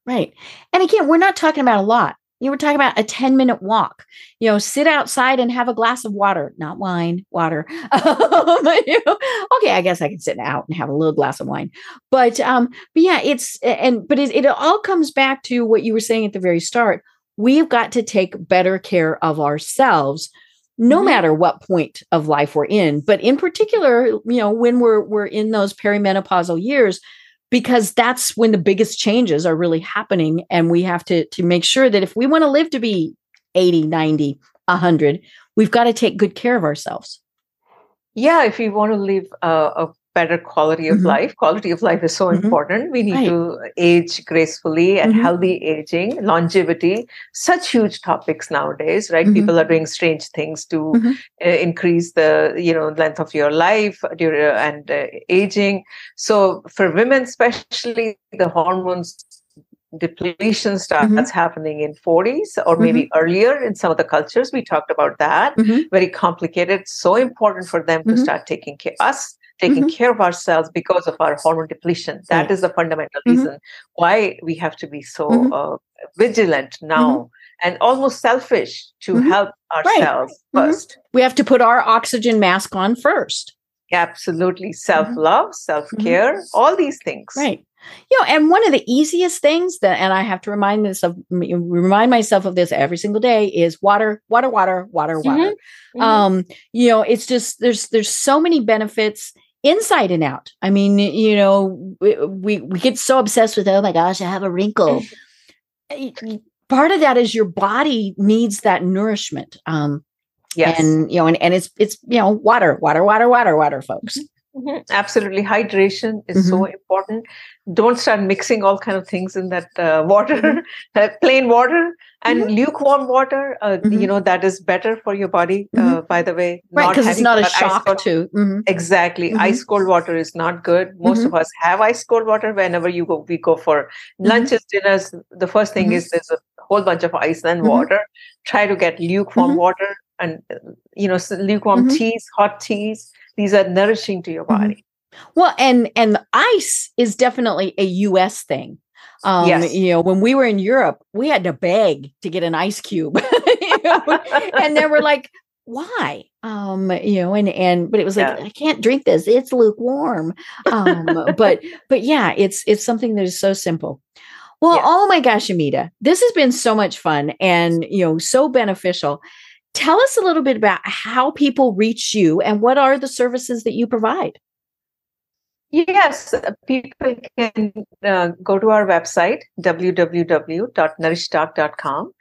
Right, and again, we're not talking about a lot you were talking about a 10 minute walk. You know, sit outside and have a glass of water, not wine, water. Um, okay, I guess I can sit out and have a little glass of wine. But um, but yeah, it's and but it, it all comes back to what you were saying at the very start. We've got to take better care of ourselves no mm-hmm. matter what point of life we're in but in particular you know when we're we're in those perimenopausal years because that's when the biggest changes are really happening. And we have to to make sure that if we want to live to be 80 90 100 we've got to take good care of ourselves. Yeah if we want to live a better quality of mm-hmm. life. Quality of life is so mm-hmm. important. We need right. to age gracefully and mm-hmm. healthy aging, longevity, such huge topics nowadays, right? Mm-hmm. People are doing strange things to mm-hmm. uh, increase the, you know, length of your life and uh, aging. So for women, especially the hormones depletion starts mm-hmm. happening in 40s or maybe mm-hmm. earlier in some of the cultures. We talked about that. Mm-hmm. very complicated so important for them to mm-hmm. start taking care us taking mm-hmm. care of ourselves because of our hormone depletion. That is the fundamental mm-hmm. reason why we have to be so uh, vigilant now and almost selfish to help ourselves right. 1st we have to put our oxygen mask on first. Absolutely. Self-love self-care all these things. Right you know, and one of the easiest things that, and I have to remind this of remind myself of this every single day is water, water, water, water, water. Mm-hmm. Um, you know, it's just there's there's so many benefits inside and out. I mean, you know, we we get so obsessed with oh my gosh, I have a wrinkle. Part of that is your body needs that nourishment. Um, yes, and you know, and, and it's it's you know, water, water, water, water, water, folks. Mm-hmm. Absolutely, hydration is mm-hmm. so important. Don't start mixing all kind of things in that uh, water, mm-hmm. plain water and mm-hmm. lukewarm water. Uh, you mm-hmm. know that is better for your body. Uh, mm-hmm. By the way, right? Because it's not a shock to exactly. Ice cold water is not good. Most of us have ice cold water whenever you go. We go for lunches, dinners. The first thing is there's a whole bunch of ice and water. Try to get lukewarm water and uh, you know lukewarm teas, hot teas these are nourishing to your mm-hmm. body well and and ice is definitely a us thing um yes. you know when we were in europe we had to beg to get an ice cube know? and they were like why um you know and and but it was like yeah. i can't drink this it's lukewarm um but but yeah it's it's something that is so simple well oh my gosh amita this has been so much fun and you know so beneficial Tell us a little bit about how people reach you and what are the services that you provide. Yes, people can uh, go to our website, www.nourishdoc.com.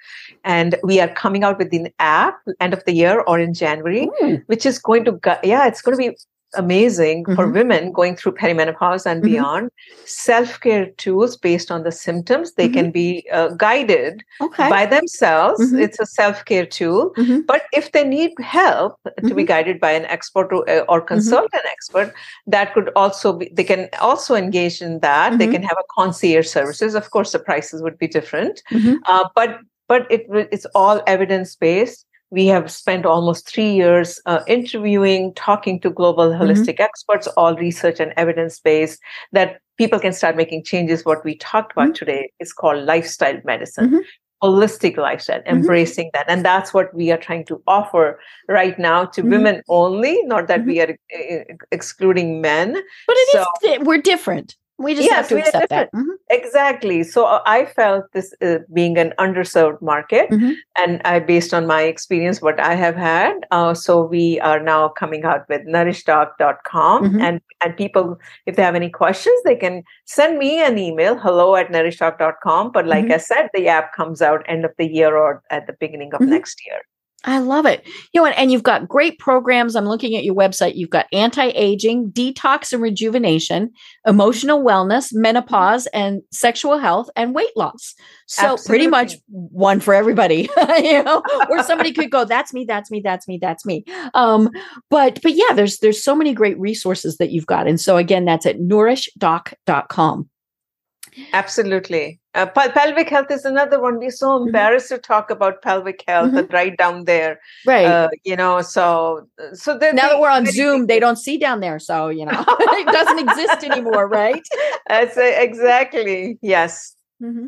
And we are coming out with an app end of the year or in January, Ooh. which is going to, yeah, it's going to be amazing mm-hmm. for women going through perimenopause and mm-hmm. beyond. Self care tools based on the symptoms, they mm-hmm. can be uh, guided okay. by themselves. Mm-hmm. It's a self care tool. Mm-hmm. But if they need help to be mm-hmm. guided by an expert or, uh, or consult an expert, that could also be, they can also engage in that. They can have a concierge services. Of course, the prices would be different. Uh, but but it, it's all evidence based we have spent almost three years uh, interviewing, talking to global mm-hmm. holistic mm-hmm. experts, all research and evidence based, that people can start making changes. What we talked about mm-hmm. today is called lifestyle medicine. Mm-hmm. Holistic lifestyle, mm-hmm. embracing that. And that's what we are trying to offer right now to mm-hmm. women only, not that we are uh, excluding men. But it so, is, we're different. We just yes, have to accept that. Mm-hmm. Exactly. So uh, I felt this uh, being an underserved market, mm-hmm. and I, based on my experience, what I have had. Uh, so we are now coming out with nourishdoc.com, mm-hmm. and and people, if they have any questions, they can send me an email, hello at nourishdoc.com. But like mm-hmm. I said, the app comes out end of the year or at the beginning of mm-hmm. next year. I love it. You know, and, and, you've got great programs. I'm looking at your website. You've got anti-aging, detox and rejuvenation, emotional wellness, menopause, and sexual health and weight loss. So Absolutely. pretty much one for everybody. you know, or somebody could go, "That's me. That's me. That's me. That's me." Um, but but yeah, there's there's so many great resources that you've got, and so again, that's at nourishdoc.com. Absolutely. Uh, pelvic health is another one. We're so mm-hmm. embarrassed mm-hmm. to talk about pelvic health mm-hmm. and right down there. Right. Uh, you know, so so now that we're on Zoom, they don't see down there. So, you know, it doesn't exist anymore, right? That's exactly. Yes. Mm-hmm.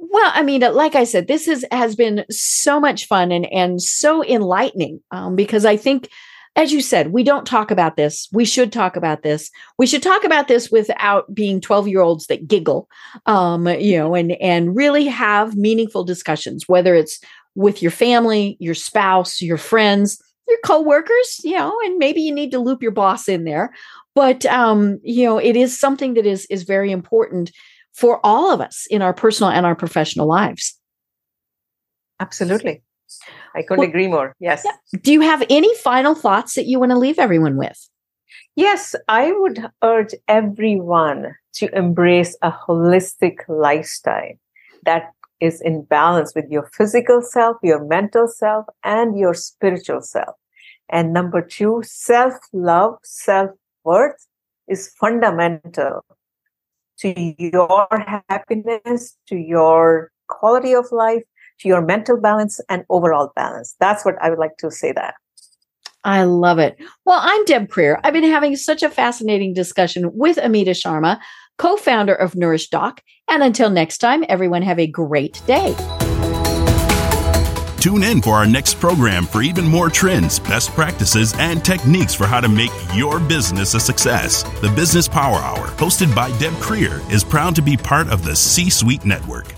Well, I mean, like I said, this is has been so much fun and and so enlightening um, because I think as you said, we don't talk about this. We should talk about this. We should talk about this without being 12 year olds that giggle, um, you know, and, and really have meaningful discussions, whether it's with your family, your spouse, your friends, your coworkers, you know, and maybe you need to loop your boss in there. But, um, you know, it is something that is, is very important for all of us in our personal and our professional lives. Absolutely. I couldn't well, agree more. Yes. Yeah. Do you have any final thoughts that you want to leave everyone with? Yes, I would urge everyone to embrace a holistic lifestyle that is in balance with your physical self, your mental self, and your spiritual self. And number two, self love, self worth is fundamental to your happiness, to your quality of life, to your mental balance and overall balance. That's what I would like to say that. I love it. Well, I'm Deb Krier. I've been having such a fascinating discussion with Amita Sharma, co founder of NourishDoc. And until next time, everyone have a great day. Tune in for our next program for even more trends, best practices, and techniques for how to make your business a success. The Business Power Hour, hosted by Deb Krier, is proud to be part of the C Suite Network.